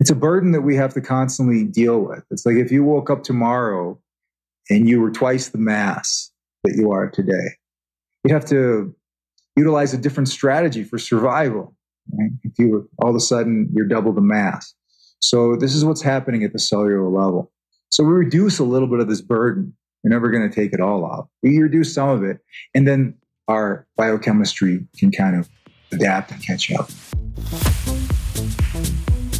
it's a burden that we have to constantly deal with. It's like if you woke up tomorrow and you were twice the mass that you are today, you'd have to utilize a different strategy for survival. Right? If you were all of a sudden you're double the mass. So this is what's happening at the cellular level. So we reduce a little bit of this burden. We're never going to take it all off. We reduce some of it, and then our biochemistry can kind of adapt and catch up.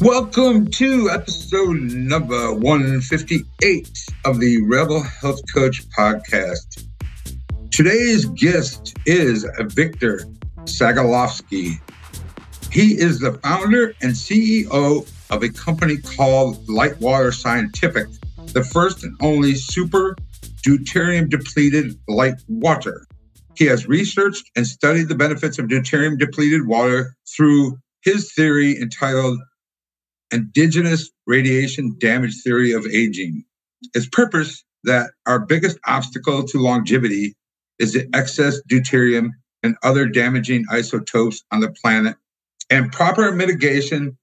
Welcome to episode number 158 of the Rebel Health Coach podcast. Today's guest is Victor Sagalovsky. He is the founder and CEO of a company called Litewater Scientific, the first and only super deuterium depleted light water. He has researched and studied the benefits of deuterium depleted water through his theory entitled endogenous radiation damage theory of aging. Its purpose that our biggest obstacle to longevity is the excess deuterium and other damaging isotopes on the planet and proper mitigation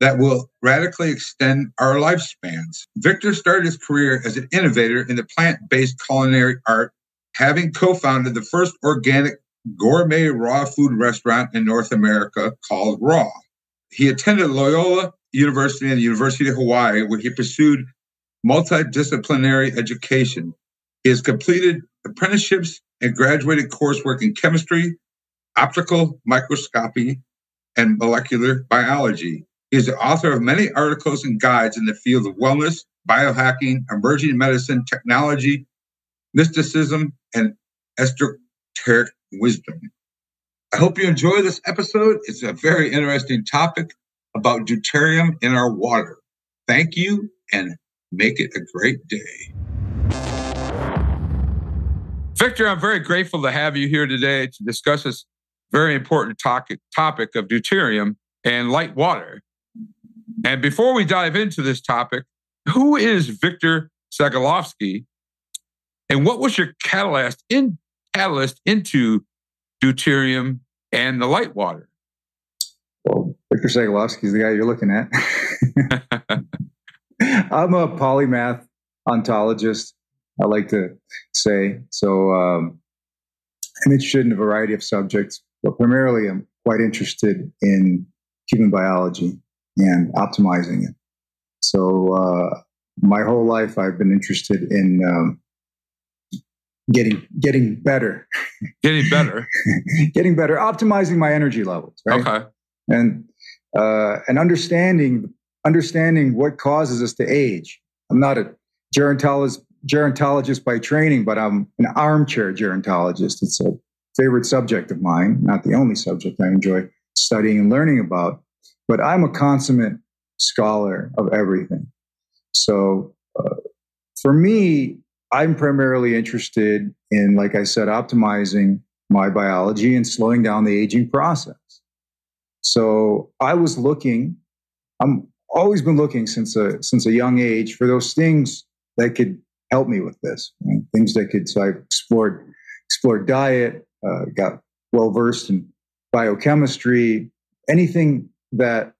that will radically extend our lifespans. Victor started his career as an innovator in the plant-based culinary art, having co-founded the first organic gourmet raw food restaurant in North America called Raw. He attended Loyola University and the University of Hawaii, where he pursued multidisciplinary education. He has completed apprenticeships and graduated coursework in chemistry, optical microscopy, and molecular biology. He is the author of many articles and guides in the field of wellness, biohacking, emerging medicine, technology, mysticism, and esoteric wisdom. I hope you enjoy this episode. It's a very interesting topic about deuterium in our water. Thank you and make it a great day. Victor, I'm very grateful to have you here today to discuss this very important topic, topic of deuterium and light water. And before we dive into this topic, who is Victor Sagalovsky and what was your catalyst in catalyst into deuterium and the light water? Well, Victor Sagalovsky is the guy you're looking at. I'm a polymath ontologist, I like to say. So um, I'm interested in a variety of subjects, but primarily I'm quite interested in human biology and optimizing it. So uh, my whole life I've been interested in um, getting getting better, getting better, getting better, optimizing my energy levels. Right? Okay and uh, and understanding understanding what causes us to age. I'm not a gerontologist gerontologist by training, but I'm an armchair gerontologist. It's a favorite subject of mine, not the only subject I enjoy studying and learning about. But I'm a consummate scholar of everything. So uh, for me, I'm primarily interested in, like I said, optimizing my biology and slowing down the aging process. So I was looking. I'm always been looking since a since a young age for those things that could help me with this. Right? Things that could. So I explored explored diet. Uh, got well versed in biochemistry. Anything that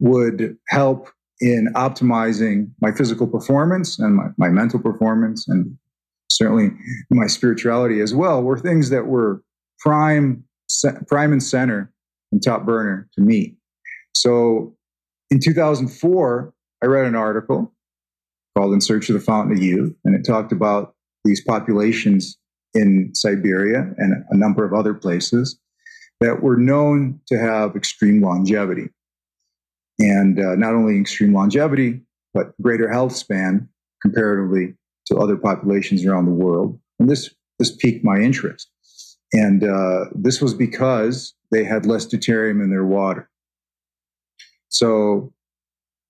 would help in optimizing my physical performance and my, my mental performance and certainly my spirituality as well were things that were prime prime and center and top burner to me. So in 2004, I read an article called In Search of the Fountain of Youth, and it talked about these populations in Siberia and a number of other places that were known to have extreme longevity. And uh, not only extreme longevity, but greater health span comparatively to other populations around the world. And this, this piqued my interest. And uh, this was because they had less deuterium in their water. So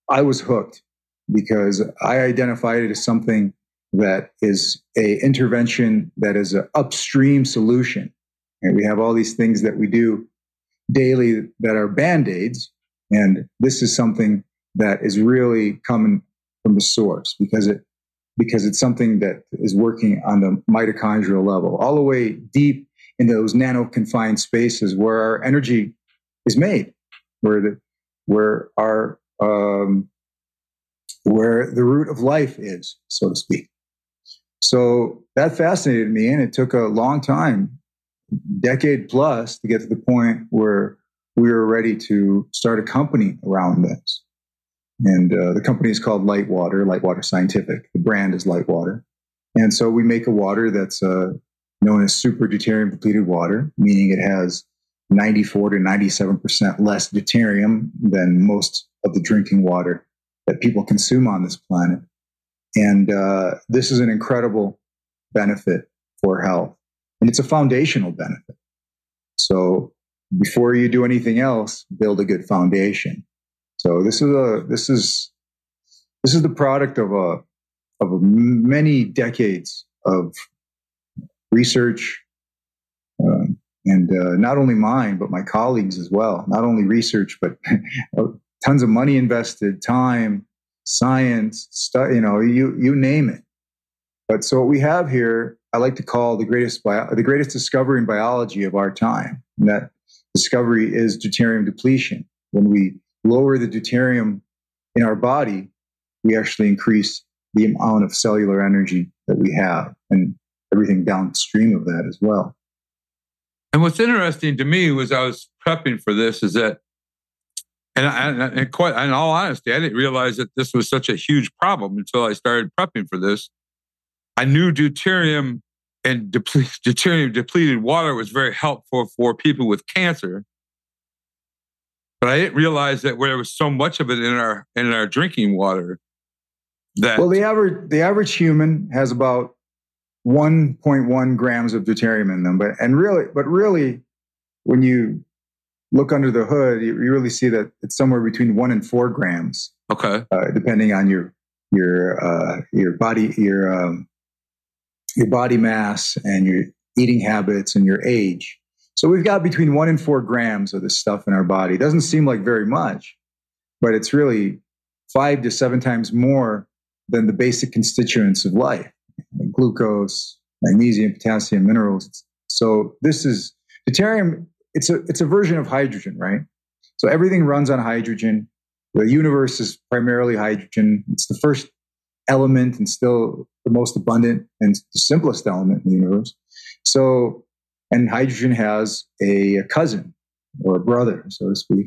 I was hooked because I identified it as something that is a intervention that is an upstream solution. And we have all these things that we do daily that are band-aids. And this is something that is really coming from the source because it because it's something that is working on the mitochondrial level, all the way deep in those nano confined spaces where our energy is made, where the where our um, where the root of life is, so to speak. So that fascinated me, and it took a long time, decade plus, to get to the point where we were ready to start a company around this. And uh, the company is called Litewater, Litewater Scientific. The brand is Litewater. And so we make a water that's uh, known as super deuterium depleted water, meaning it has 94 to 97% less deuterium than most of the drinking water that people consume on this planet. And uh, this is an incredible benefit for health. And it's a foundational benefit. So before you do anything else, build a good foundation. So this is a this is this is the product of a of a many decades of research, um, and uh, not only mine but my colleagues as well. Not only research, but tons of money invested, time, science, stu- you know, you you name it. But so what we have here, I like to call the greatest bio- the greatest discovery in biology of our time. And that discovery is deuterium depletion. When we lower the deuterium in our body, we actually increase the amount of cellular energy that we have and everything downstream of that as well. And what's interesting to me was I was prepping for this is that and, and, and quite in all honesty, I didn't realize that this was such a huge problem until I started prepping for this. I knew deuterium and deple- deuterium depleted water was very helpful for people with cancer, but I didn't realize that there was so much of it in our in our drinking water. That well, the average the average human has about 1.1 grams of deuterium in them, but and really, but really, when you look under the hood, you, you really see that it's somewhere between one and four grams. Okay. Uh, depending on your your uh, your body your um, your body mass and your eating habits and your age. So we've got between one and four grams of this stuff in our body. It doesn't seem like very much, but it's really five to seven times more than the basic constituents of life like glucose, magnesium, potassium, minerals. So this is deuterium it's a it's a version of hydrogen, right? So everything runs on hydrogen. The universe is primarily hydrogen. It's the first element and still the most abundant and simplest element in the universe. So, and hydrogen has a, a cousin or a brother, so to speak,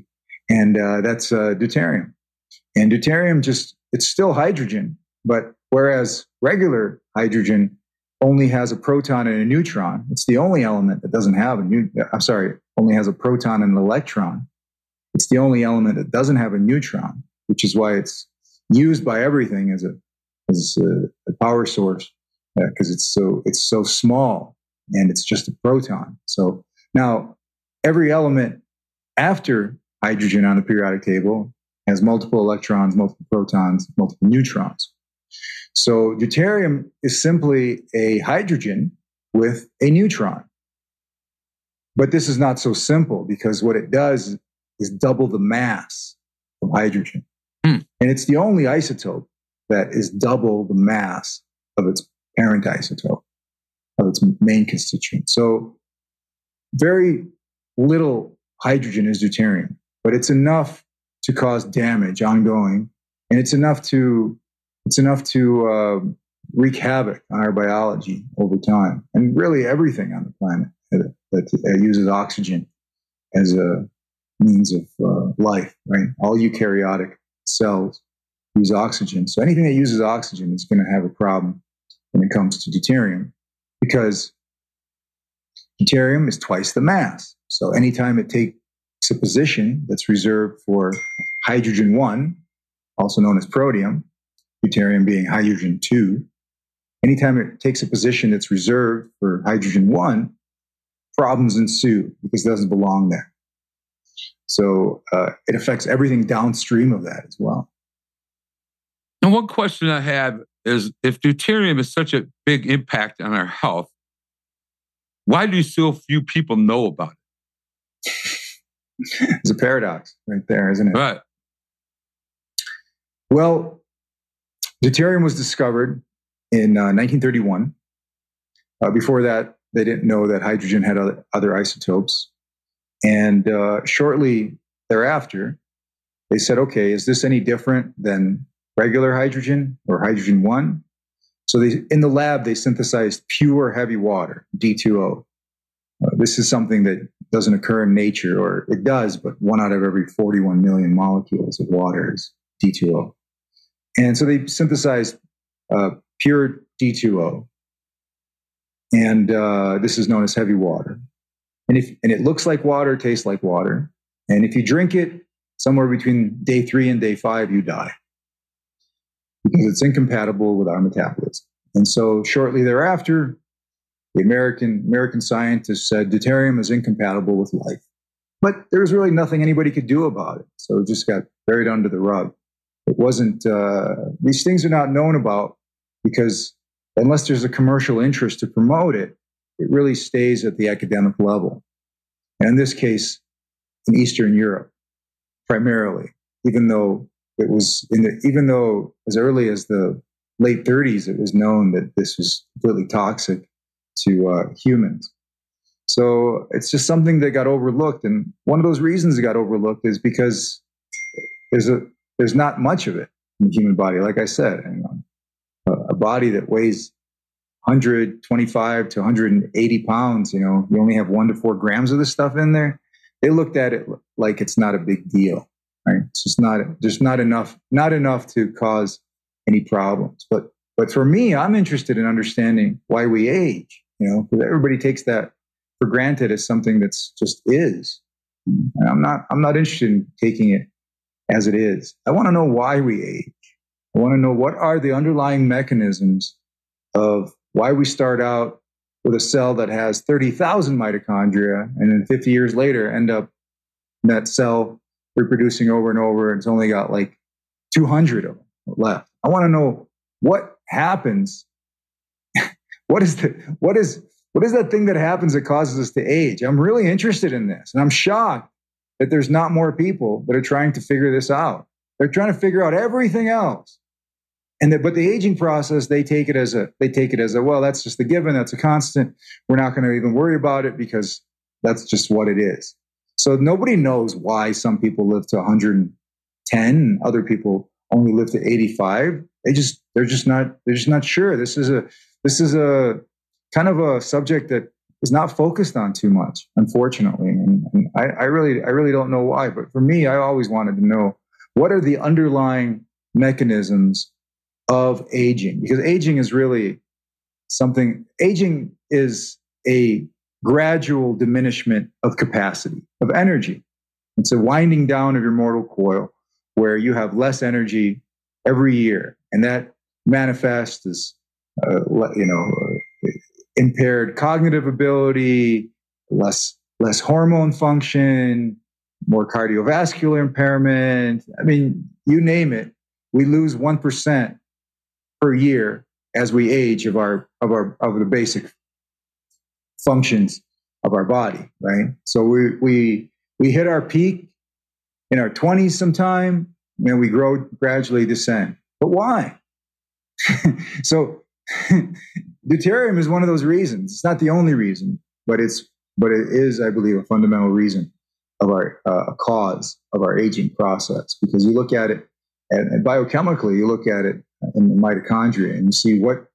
and uh, that's uh, deuterium. And deuterium just it's still hydrogen, but whereas regular hydrogen only has a proton and a neutron. It's the only element that doesn't have a new, I'm sorry, only has a proton and an electron. It's the only element that doesn't have a neutron, which is why it's used by everything as a, as a, a power source because uh, it's so, it's so small and it's just a proton. So now every element after hydrogen on the periodic table has multiple electrons, multiple protons, multiple neutrons. So deuterium is simply a hydrogen with a neutron. But this is not so simple because what it does is double the mass of hydrogen. Mm. And it's the only isotope that is double the mass of its parent isotope, of its main constituent. So very little hydrogen is deuterium, but it's enough to cause damage ongoing. And it's enough to it's enough to uh, wreak havoc on our biology over time and really everything on the planet that, that, uses oxygen as a means of uh, life, right? All eukaryotic cells use oxygen. So anything that uses oxygen is going to have a problem when it comes to deuterium because deuterium is twice the mass. So anytime it takes a position that's reserved for hydrogen 1, also known as protium, deuterium being hydrogen 2. Anytime it takes a position that's reserved for hydrogen 1, problems ensue because it doesn't belong there. So uh, it affects everything downstream of that as well. And one question I have is if deuterium is such a big impact on our health, why do so few people know about it? it's a paradox right there, isn't it? Right. Well, deuterium was discovered in uh, 1931. Uh, before that, they didn't know that hydrogen had other, other isotopes. And uh, shortly thereafter, they said, okay, is this any different than regular hydrogen or hydrogen 1? So they, in the lab, they synthesized pure heavy water, D2O. Uh, this is something that doesn't occur in nature, or it does, but one out of every 41 million molecules of water is D2O. And so they synthesized uh, pure D2O. And uh, this is known as heavy water. And, if, and it looks like water, tastes like water. And if you drink it somewhere between day three and day five, you die because it's incompatible with our metabolism. And so shortly thereafter, the American, American scientists said deuterium is incompatible with life. But there was really nothing anybody could do about it. So it just got buried under the rug. It wasn't, uh, these things are not known about because unless there's a commercial interest to promote it, it really stays at the academic level. And in this case, in Eastern Europe, primarily, even though it was in the, even though as early as the late 30s, it was known that this was completely toxic to uh, humans. So it's just something that got overlooked. And one of those reasons it got overlooked is because there's a there's not much of it in the human body. Like I said, a, a body that weighs 125 to 180 pounds, you know, you only have one to four grams of this stuff in there. They looked at it like it's not a big deal, right? It's just not, there's not enough, not enough to cause any problems. But, but for me, I'm interested in understanding why we age, you know, because everybody takes that for granted as something that's just is. And I'm not, I'm not interested in taking it as it is. I want to know why we age. I want to know what are the underlying mechanisms of why we start out with a cell that has 30,000 mitochondria and then 50 years later end up that cell reproducing over and over and it's only got like 200 of them left. I want to know what happens. what is the what is what is that thing that happens that causes us to age? I'm really interested in this and I'm shocked that there's not more people that are trying to figure this out. They're trying to figure out everything else. And but the aging process, they take it as a they take it as a well, that's just the given, that's a constant. We're not going to even worry about it because that's just what it is. So nobody knows why some people live to 110, other people only live to 85. They just they're just not they're just not sure. This is a this is a kind of a subject that is not focused on too much, unfortunately. And, and I, I really, I really don't know why. But for me, I always wanted to know what are the underlying mechanisms of aging, because aging is really something. Aging is a gradual diminishment of capacity of energy. It's a winding down of your mortal coil where you have less energy every year, and that manifests as uh, you know impaired cognitive ability, less less hormone function, more cardiovascular impairment. I mean, you name it. We lose one percent per year as we age of our of our of the basic functions of our body, right? So we we we hit our peak in our 20s sometime and we grow gradually descend. But why? so deuterium is one of those reasons. It's not the only reason, but it's but it is, I believe, a fundamental reason of our uh, cause of our aging process. Because you look at it, and, and biochemically, you look at it in the mitochondria, and you see what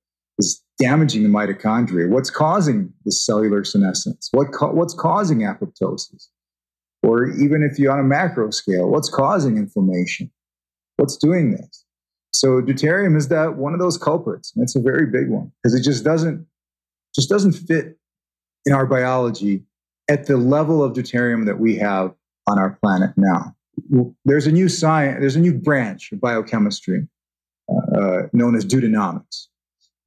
damaging the mitochondria. What's causing the cellular senescence? What ca- what's causing apoptosis? Or even if you're on a macro scale, what's causing inflammation? What's doing this? So deuterium is that one of those culprits. And it's a very big one because it just doesn't just doesn't fit in our biology at the level of deuterium that we have on our planet now. There's a new science, there's a new branch of biochemistry uh, known as deutenomics.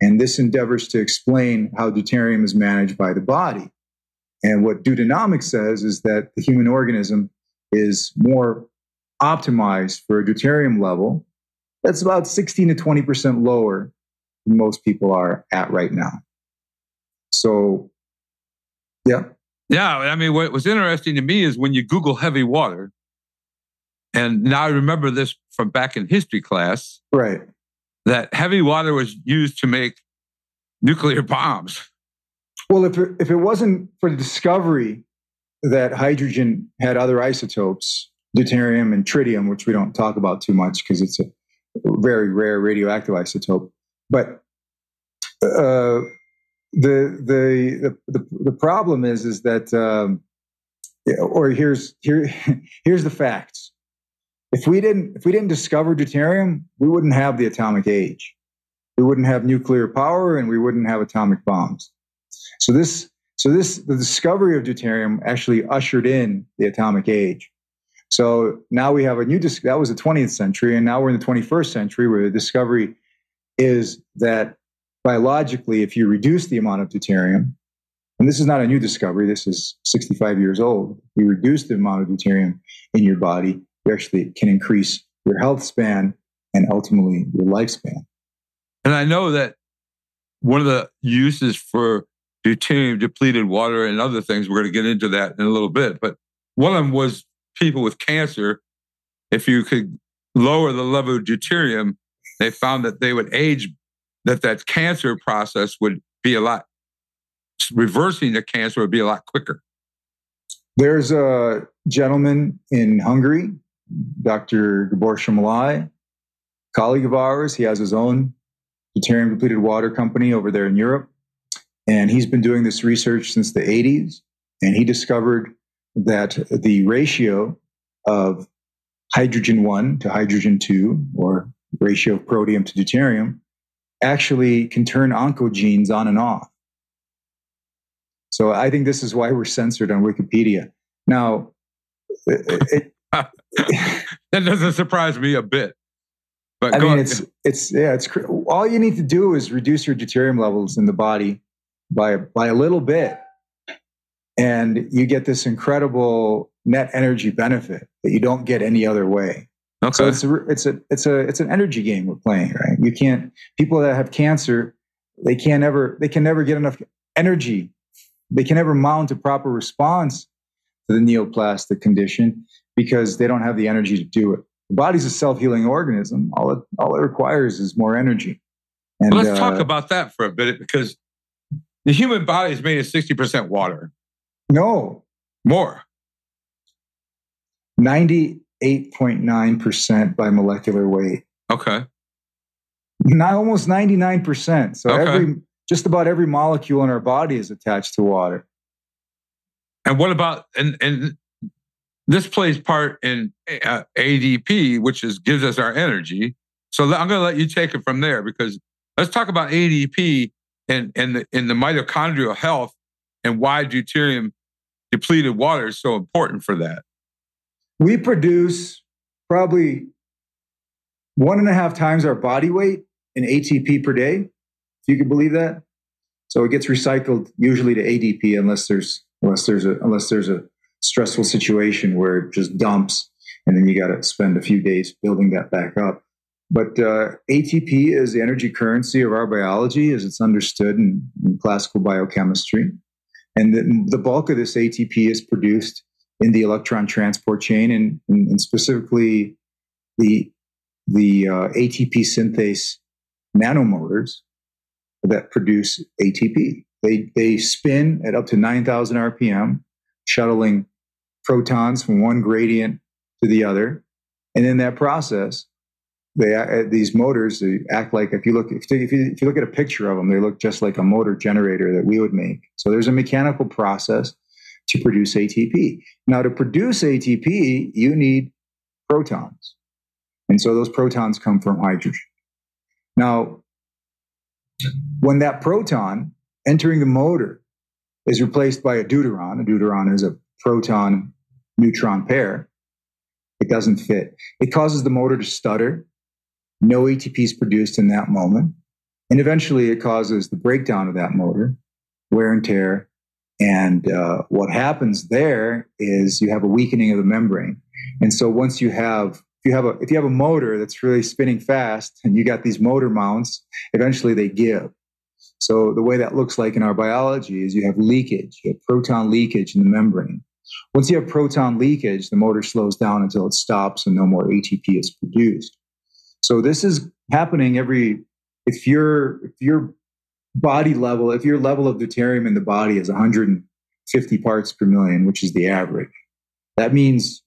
And this endeavors to explain how deuterium is managed by the body. And what deutenomics says is that the human organism is more optimized for a deuterium level that's about 16 to 20% lower than most people are at right now. So, yeah. Yeah. I mean, what was interesting to me is when you Google heavy water, and now I remember this from back in history class. Right. That heavy water was used to make nuclear bombs. Well, if it, if it wasn't for the discovery that hydrogen had other isotopes, deuterium and tritium, which we don't talk about too much because it's a very rare radioactive isotope. But uh, the, the the the problem is is that, um, or here's here here's the facts. If we didn't if we didn't discover deuterium, we wouldn't have the atomic age. We wouldn't have nuclear power, and we wouldn't have atomic bombs. So this so this the discovery of deuterium actually ushered in the atomic age. So now we have a new that was the 20th century, and now we're in the 21st century where the discovery is that biologically, if you reduce the amount of deuterium, and this is not a new discovery, this is 65 years old. You reduce the amount of deuterium in your body, you actually can increase your health span and ultimately your lifespan. And I know that one of the uses for deuterium depleted water and other things, we're going to get into that in a little bit, but one of them was people with cancer. If you could lower the level of deuterium, they found that they would age, that that cancer process would be a lot, reversing the cancer would be a lot quicker. There's a gentleman in Hungary, Dr. Gabor Somlyai, colleague of ours. He has his own deuterium depleted water company over there in Europe. And he's been doing this research since the 80s. And he discovered that the ratio of hydrogen 1 to hydrogen 2, or ratio of protium to deuterium, actually can turn oncogenes on and off. So I think this is why we're censored on Wikipedia. Now, it, that doesn't surprise me a bit. But I mean, it's it's yeah, it's all you need to do is reduce your deuterium levels in the body by by a little bit, and you get this incredible net energy benefit that you don't get any other way. Okay. So it's a, it's a it's a it's an energy game we're playing, right? You can't people that have cancer, they can't ever they can never get enough energy. They can never mount a proper response to the neoplastic condition because they don't have the energy to do it. The body's a self-healing organism. All it all it requires is more energy. And well, let's uh, talk about that for a bit because the human body is made of 60% water. No. More. 98.9% by molecular weight. Okay. Not almost 99%. So okay. every just about every molecule in our body is attached to water. And what about and and this plays part in uh, ADP, which is gives us our energy. So I'm going to let you take it from there because let's talk about ADP and and the, the mitochondrial health and why deuterium depleted water is so important for that. We produce probably one and a half times our body weight in ATP per day, if you can believe that. So it gets recycled usually to ADP unless there's unless there's a unless there's a stressful situation where it just dumps and then you got to spend a few days building that back up. But uh, ATP is the energy currency of our biology as it's understood in, in classical biochemistry. And the, the, bulk of this ATP is produced in the electron transport chain and, and, and specifically the, the uh, ATP synthase nanomotors that produce ATP. They, they spin at up to 9,000 RPM, shuttling protons from one gradient to the other. And in that process, they uh, these motors they act like if you look if you, if you look at a picture of them, they look just like a motor generator that we would make. So there's a mechanical process to produce ATP. Now, to produce ATP, you need protons, and so those protons come from hydrogen. Now, when that proton entering the motor is replaced by a deuteron, a deuteron is a proton neutron pair, it doesn't fit. It causes the motor to stutter. No ATP is produced in that moment. And eventually it causes the breakdown of that motor, wear and tear. And uh, what happens there is you have a weakening of the membrane. And so once you have if you have a if you have a motor that's really spinning fast and you got these motor mounts, eventually they give. So the way that looks like in our biology is you have leakage, you have proton leakage in the membrane. Once you have proton leakage, the motor slows down until it stops and no more ATP is produced. So this is happening every if your if your body level, if your level of deuterium in the body is 150 parts per million, which is the average, that means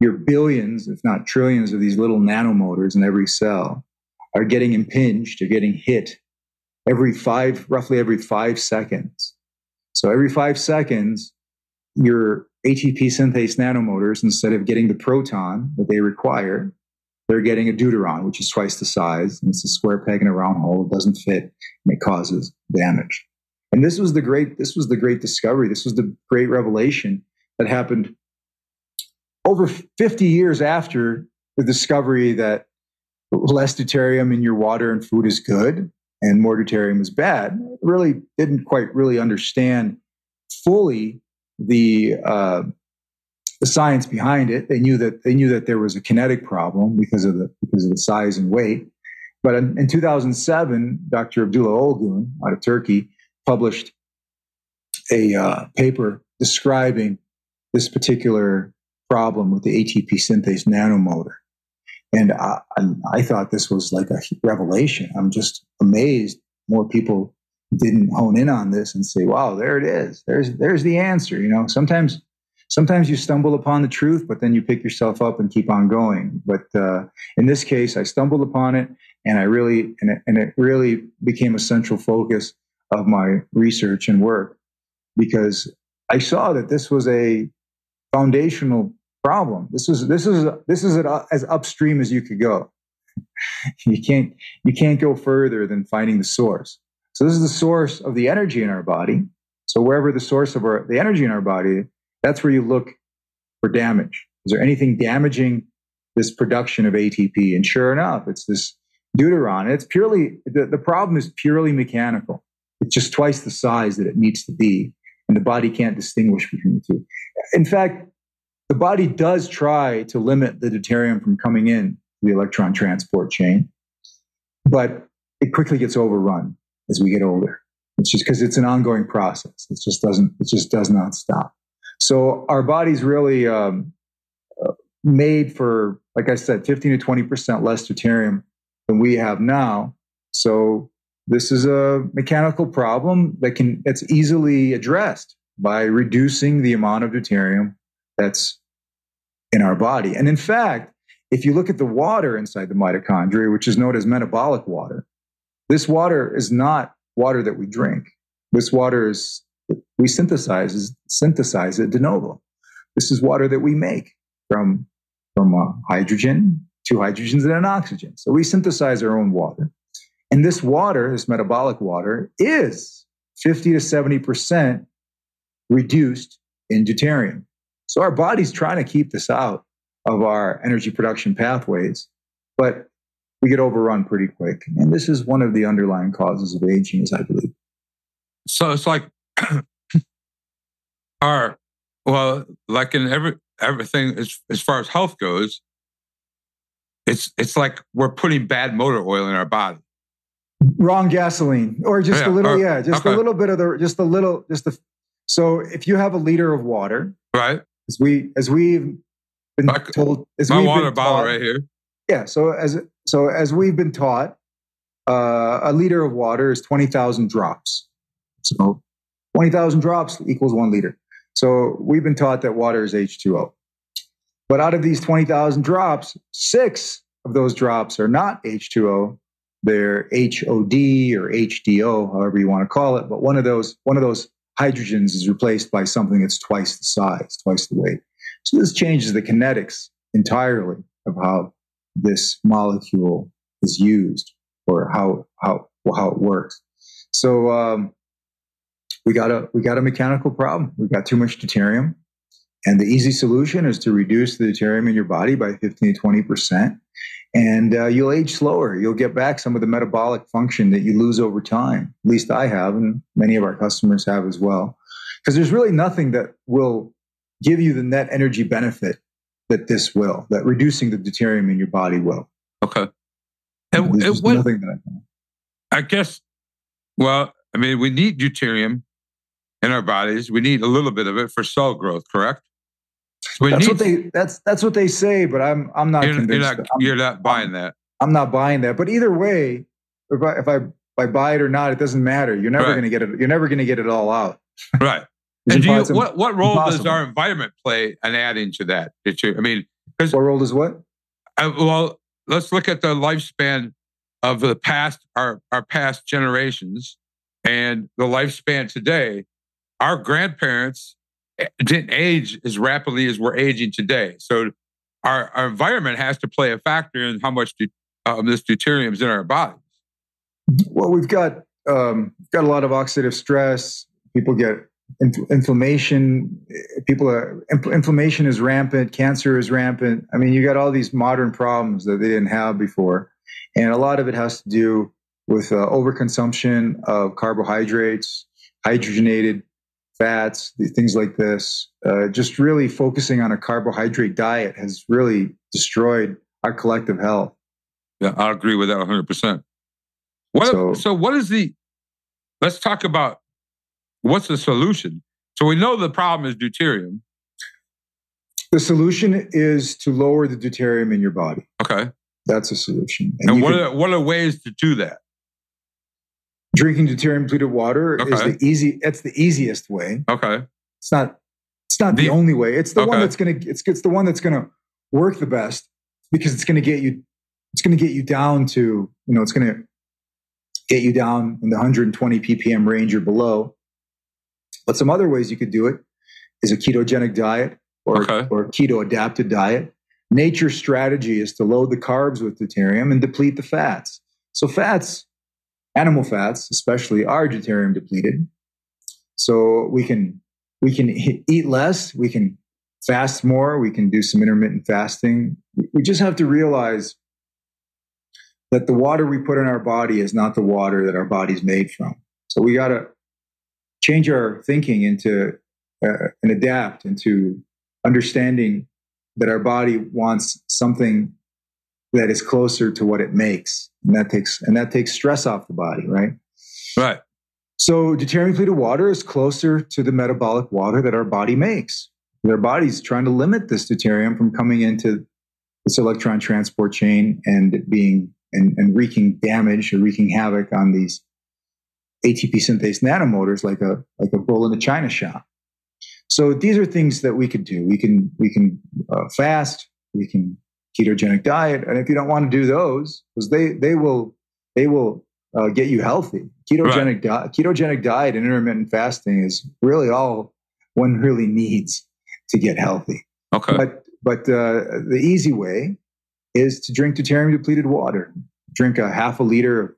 your billions, if not trillions, of these little nanomotors in every cell are getting impinged or getting hit every five, roughly every five seconds. So every five seconds, your ATP synthase nanomotors, instead of getting the proton that they require, they're getting a deuteron, which is twice the size. And it's a square peg in a round hole. It doesn't fit and it causes damage. And this was the great, this was the great discovery. This was the great revelation that happened over 50 years after the discovery that less deuterium in your water and food is good and more deuterium is bad. Really didn't quite really understand fully the uh, the science behind it. They knew that they knew that there was a kinetic problem because of the because of the size and weight. But in, in 2007, Dr. Abdullah Olgun out of Turkey published a uh, paper describing this particular problem with the ATP synthase nanomotor. And I, I, thought this was like a revelation. I'm just amazed more people didn't hone in on this and say, "Wow, there it is. There's there's the answer." You know, sometimes sometimes you stumble upon the truth, but then you pick yourself up and keep on going. But uh, in this case, I stumbled upon it, and I really and it, and it really became a central focus of my research and work because I saw that this was a foundational problem. This is this is this is as upstream as you could go. you can't you can't go further than finding the source. So this is the source of the energy in our body. So wherever the source of our the energy in our body, that's where you look for damage. Is there anything damaging this production of ATP? And sure enough, it's this deuteron. It's purely the, the problem is purely mechanical. It's just twice the size that it needs to be, and the body can't distinguish between the two. In fact, the body does try to limit the deuterium from coming in the electron transport chain, but it quickly gets overrun as we get older. It's just because it's an ongoing process. It just doesn't. It just does not stop. So our body's really um, uh, made for, like I said, 15 to 20 percent less deuterium than we have now. So this is a mechanical problem that can that's easily addressed by reducing the amount of deuterium that's in our body. And in fact, if you look at the water inside the mitochondria, which is known as metabolic water, this water is not water that we drink. This water is we synthesize synthesize it de novo. This is water that we make from from uh, hydrogen, two hydrogens and an oxygen. So we synthesize our own water, and this water, this metabolic water, is fifty to seventy percent reduced in deuterium. So our body's trying to keep this out of our energy production pathways, but we get overrun pretty quick. And this is one of the underlying causes of aging, as I believe. So it's like our well, like in every everything as as far as health goes, it's it's like we're putting bad motor oil in our body. Wrong gasoline, or just yeah, a little, or, yeah, just okay. a little bit of the, just a little, just the. So if you have a liter of water, right, as we as we've been my, told as my water bottle taught, right here. Yeah. So as so as we've been taught, uh, a liter of water is twenty thousand drops. So twenty thousand drops equals one liter. So we've been taught that water is H two O. But out of these twenty thousand drops, six of those drops are not H two O. They're HOD or HDO, however you want to call it. But one of those one of those hydrogens is replaced by something that's twice the size, twice the weight. So this changes the kinetics entirely of how this molecule is used or how how how it works. So um, we got a we got a mechanical problem. We've got too much deuterium, and the easy solution is to reduce the deuterium in your body by 15 to 20 percent and uh, you'll age slower. You'll get back some of the metabolic function that you lose over time. At least I have, and many of our customers have as well. Because there's really nothing that will give you the net energy benefit that this will, that reducing the deuterium in your body will. Okay. And, and what, nothing that I know. I guess, well, I mean, we need deuterium in our bodies. We need a little bit of it for cell growth, correct? We That's need, what they that's that's what they say, but I'm I'm not you're, you're convinced. not, I'm, you're not buying that. I'm not buying that. But either way, if I if I, if I buy it or not, it doesn't matter. You're never Right. going to get it. You're never going to get it all out. Right. And do you, what, what role does our environment play in adding to that? You, I mean, What role does what? I, well, let's look at the lifespan of the past, our, our past generations and the lifespan today. Our grandparents eh, didn't age as rapidly as we're aging today. So our, our environment has to play a factor in how much de- um, this deuterium is in our bodies. Well, we've got um, got a lot of oxidative stress. People get inflammation. People are inf- inflammation is rampant. Cancer is rampant. I mean, you got all these modern problems that they didn't have before, and a lot of it has to do with uh, overconsumption of carbohydrates, hydrogenated fats, things like this. Uh, just really focusing on a carbohydrate diet has really destroyed our collective health. Yeah, I agree with that 100%. What, so, So- what is the, let's talk about what's the solution. So we know the problem is deuterium. The solution is to lower the deuterium in your body. Okay. That's a solution. And, you what, are, what are ways to do that? drinking deuterium depleted water is the easy. It's the easiest way. Okay. It's not. It's not the, The- only way. It's the one that's gonna. It's it's the one that's gonna work the best because it's gonna get you. It's gonna get you down to you know. It's gonna get you down in the 120 ppm range or below. But some other ways you could do it is a ketogenic diet or Okay. or keto adapted diet. Nature's strategy is to load the carbs with deuterium and deplete the fats. So fats, animal fats especially, are deuterium depleted. So we can we can eat less, we can fast more, we can do some intermittent fasting. We just have to realize that the water we put in our body is not the water that our body's made from. So we got to change our thinking into uh, and adapt into understanding that our body wants something that is closer to what it makes. And that takes and that takes stress off the body right? Right. so deuterium depleted water is closer to the metabolic water that our body makes. Our body's trying to limit this deuterium from coming into this electron transport chain and being and, and wreaking damage or wreaking havoc on these ATP synthase nanomotors like a like a bull in a china shop. So these are things that we could do. We can we can uh, fast. We can ketogenic diet, and if you don't want to do those, because they they will they will uh, get you healthy. Ketogenic di- ketogenic diet and intermittent fasting is really all one really needs to get healthy. Okay. But but uh, the easy way is to drink deuterium depleted water. Drink a half a liter of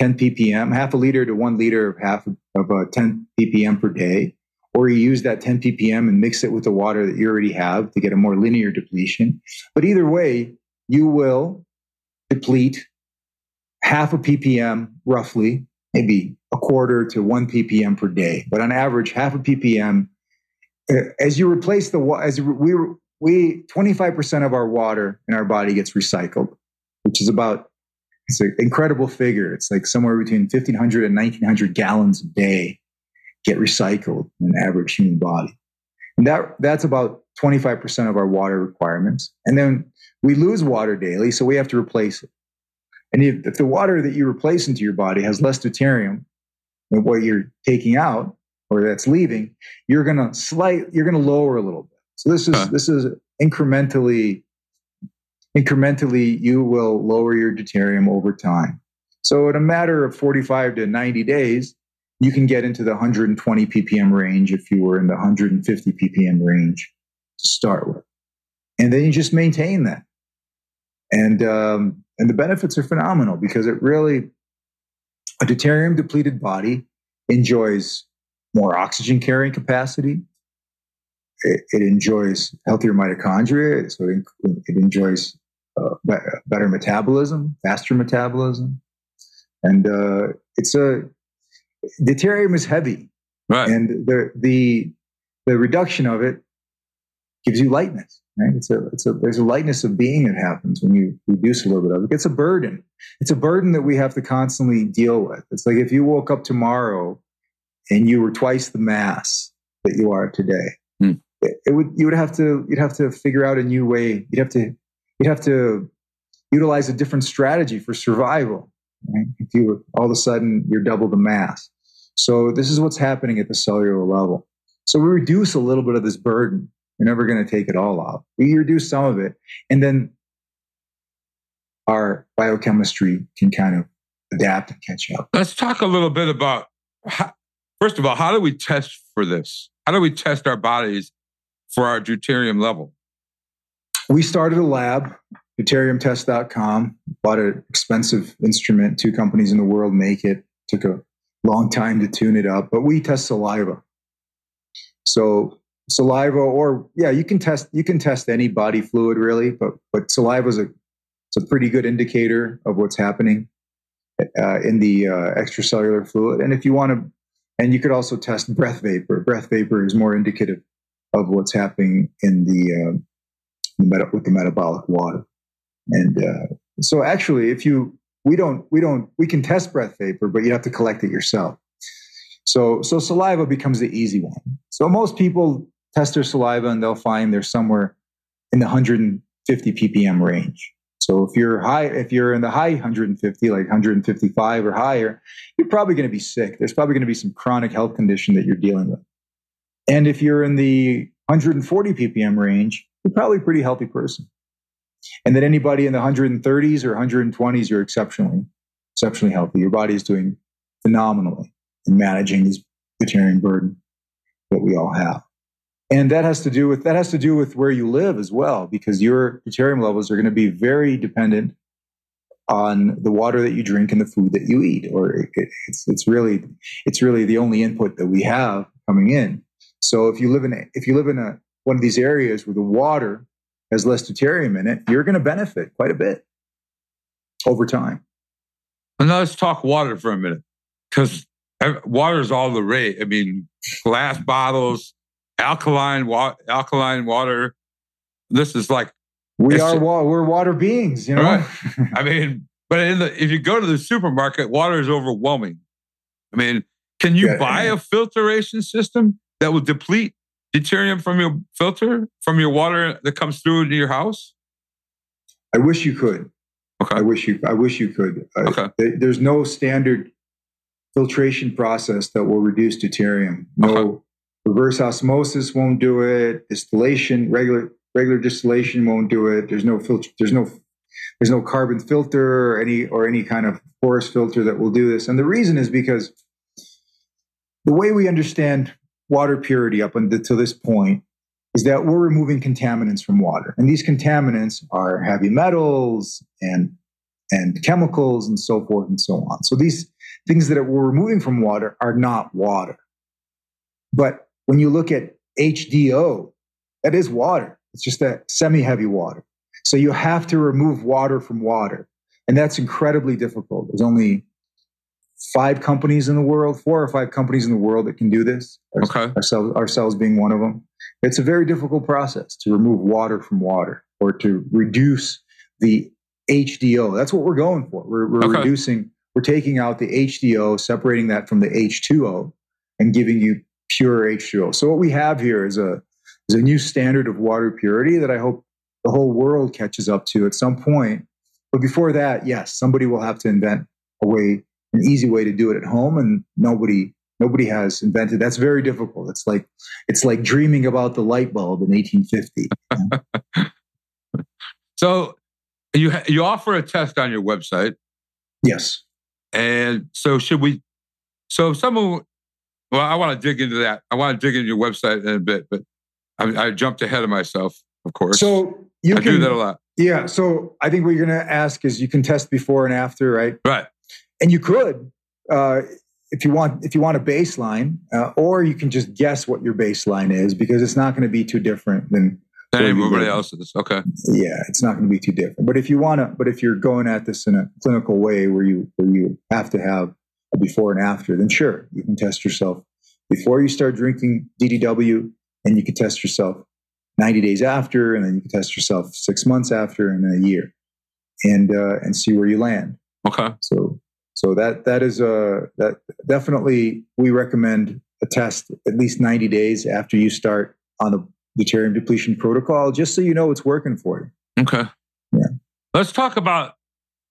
10 ppm, half a liter to one liter of half of, uh, 10 ppm per day, or you use that 10 ppm and mix it with the water that you already have to get a more linear depletion. But either way, you will deplete half a ppm roughly, maybe a quarter to one ppm per day. But on average, half a ppm. uh, As you replace the water, as we we 25% of our water in our body gets recycled, which is about it's an incredible figure. It's like somewhere between 1500 and 1900 gallons a day get recycled in an average human body. And that that's about 25% of our water requirements. And then we lose water daily, so we have to replace it. And if, if the water that you replace into your body has less deuterium than what you're taking out or that's leaving, you're gonna slight you're gonna lower a little bit. So this is Huh. this is incrementally incrementally you will lower your deuterium over time. So in a matter of 45 to 90 days, you can get into the 120 ppm range if you were in the 150 ppm range to start with. And then you just maintain that. And um, and the benefits are phenomenal because it really a deuterium depleted body enjoys more oxygen carrying capacity. It, enjoys healthier mitochondria, so it, enjoys better metabolism, faster metabolism, and uh, it's a deuterium is heavy, Right. and the the the reduction of it gives you lightness. Right? It's a, it's a, there's a lightness of being that happens when you reduce a little bit of it. It's a burden. It's a burden that we have to constantly deal with. It's like if you woke up tomorrow and you were twice the mass that you are today, hmm. it, it, would, you would have to, you'd have to figure out a new way. You'd have to, you'd have to utilize a different strategy for survival. Right? If you all of a sudden you're double the mass. So this is what's happening at the cellular level. So we reduce a little bit of this burden. We're never going to take it all off. We reduce some of it, and then our biochemistry can kind of adapt and catch up. Let's talk a little bit about, how, first of all, how do we test for this? How do we test our bodies for our deuterium level? We started a lab, deuteriumtest.com, bought an expensive instrument. Two companies in the world make it. Took a long time to tune it up, but we test saliva. So saliva, or yeah, you can test you can test any body fluid really, but but saliva is a it's a pretty good indicator of what's happening uh, in the uh, extracellular fluid. And if you want to, and you could also test breath vapor. Breath vapor is more indicative of what's happening in the, uh, meta- with the metabolic water. And uh, so, actually, if you we don't we don't we can test breath vapor, but you have to collect it yourself. So so saliva becomes the easy one. So most people test their saliva and they'll find they're somewhere in the 150 ppm range. So if you're high, if you're in the high 150, like 155 or higher, you're probably going to be sick. There's probably going to be some chronic health condition that you're dealing with. And if you're in the 140 ppm range, you're probably a pretty healthy person. And that anybody in the 130s or 120s, you're exceptionally, exceptionally healthy. Your body is doing phenomenally in managing this deuterium burden that we all have. And that has to do with that has to do with where you live as well, because your deuterium levels are going to be very dependent on the water that you drink and the food that you eat. Or it, it's it's really it's really the only input that we have coming in. So if you live in a, if you live in a one of these areas where the water has less deuterium in it, you're going to benefit quite a bit over time. And now let's talk water for a minute, because water is all the rage. I mean, glass bottles, alkaline water, alkaline water. This is like we are. Wa- we're water beings, you know. Right. I mean, but in the if you go to the supermarket, water is overwhelming. I mean, can you yeah, buy yeah. a filtration system that will deplete deuterium from your filter from your water that comes through into your house? I wish you could. Okay. I wish you. I wish you could. Okay. there's no standard filtration process that will reduce deuterium. No uh-huh. reverse osmosis won't do it. Distillation, regular regular distillation won't do it. There's no filter. There's no there's no carbon filter or any or any kind of porous filter that will do this. And the reason is because the way we understand water purity up until this point is that we're removing contaminants from water. And these contaminants are heavy metals and and chemicals and so forth and so on. So these things that we're removing from water are not water. But when you look at HDO, that is water. It's just a semi heavy water. So you have to remove water from water. And that's incredibly difficult. There's only five companies in the world, four or five companies in the world that can do this. Okay. Ourselves, ourselves being one of them. It's a very difficult process to remove water from water or to reduce the HDO. That's what we're going for. We're, we're okay. reducing we're taking out the HDO, separating that from the H2O, and giving you pure H2O. So what we have here is a is a new standard of water purity that I hope the whole world catches up to at some point. But before that, yes, somebody will have to invent a way, an easy way to do it at home, and nobody nobody has invented. That's very difficult. It's like it's like dreaming about the light bulb in 1850. so you you offer a test on your website. Yes. And so, should we? So, if someone, well, I want to dig into that. I want to dig into your website in a bit, but I, I jumped ahead of myself, of course. So, you I can do that a lot. Yeah. So, I think what you're going to ask is you can test before and after, right? Right. And you could, uh, if you want, if you want a baseline, uh, or you can just guess what your baseline is because it's not going to be too different than than everybody else's. Okay. Yeah, it's not going to be too different. But if you want to, but if you're going at this in a clinical way where you where you have to have a before and after, then sure, you can test yourself before you start drinking DDW, and you can test yourself 90 days after, and then you can test yourself six months after, and then a year, and uh, and see where you land. Okay. So so that that is a that definitely we recommend a test at least 90 days after you start on the deuterium depletion protocol, just so you know it's working for you. Okay. Yeah. Let's talk about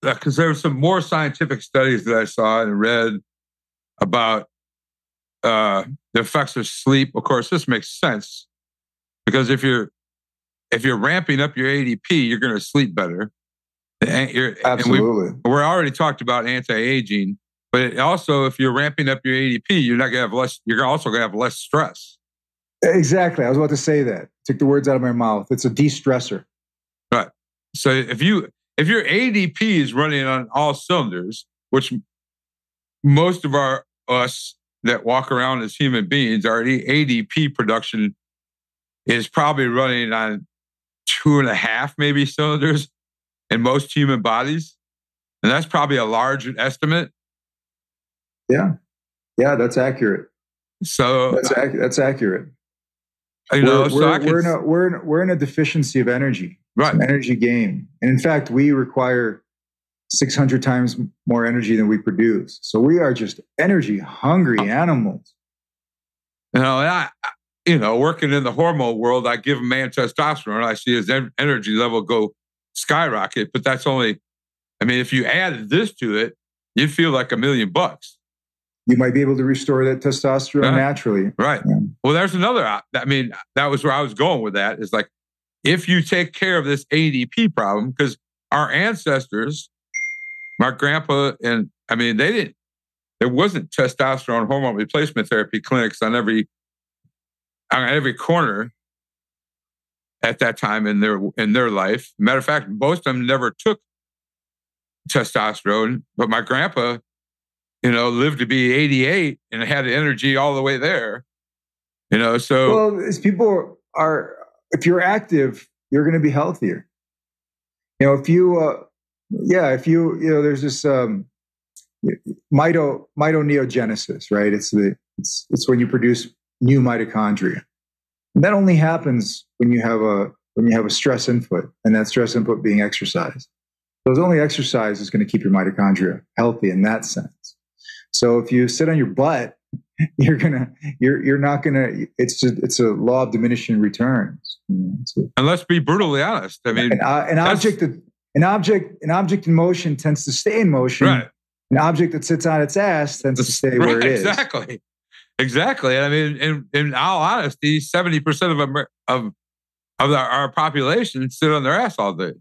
because there were some more scientific studies that I saw and read about uh, the effects of sleep. Of course, this makes sense because if you're if you're ramping up your ADP, you're going to sleep better. And Absolutely. we are already talked about anti-aging, but also if you're ramping up your ADP, you're not going to have less. You're also going to have less stress. Exactly. I was about to say that. Took the words out of my mouth. It's a de-stressor. Right. So if you if your ADP is running on all cylinders, which most of our us that walk around as human beings, our ADP production is probably running on two and a half maybe cylinders in most human bodies. And that's probably a large estimate. Yeah. Yeah, that's accurate. So that's, ac- that's accurate. You know, we're, so we're, we're, in a, we're, in, we're in a deficiency of energy. Right. energy game. And in fact, we require 600 times more energy than we produce. So we are just energy hungry animals. You know, I, you know, working in the hormone world, I give a man testosterone. I see his energy level go skyrocket, but that's only, I mean, if you added this to it, you'd feel like a million bucks. You might be able to restore that testosterone Yeah. naturally. Right. Yeah. Well, there's another, I mean, that was where I was going with that is like, if you take care of this ADP problem, because our ancestors, my grandpa, and I mean, they didn't, there wasn't testosterone hormone replacement therapy clinics on every, on every corner at that time in their in their life. Matter of fact, most of them never took testosterone. But my grandpa, you know, lived to be 88 and had energy all the way there. You know, so Well, as people are, if you're active, you're going to be healthier. You know, if you, uh, yeah, if you, you know, there's this um, mito mitoneogenesis, right? It's the it's it's when you produce new mitochondria, and that only happens when you have a when you have a stress input, and that stress input being exercise. So it's only exercise is going to keep your mitochondria healthy in that sense. So if you sit on your butt, you're gonna you're you're not gonna. It's just, it's a law of diminishing returns. You know, it's a- and let's be brutally honest. I mean, an, uh, an object that an object an object in motion tends to stay in motion. right. An object that sits on its ass tends to stay where Right, it is. Exactly. Exactly. I mean, in, in all honesty, 70% of, Amer- of, of our, our population sit on their ass all day.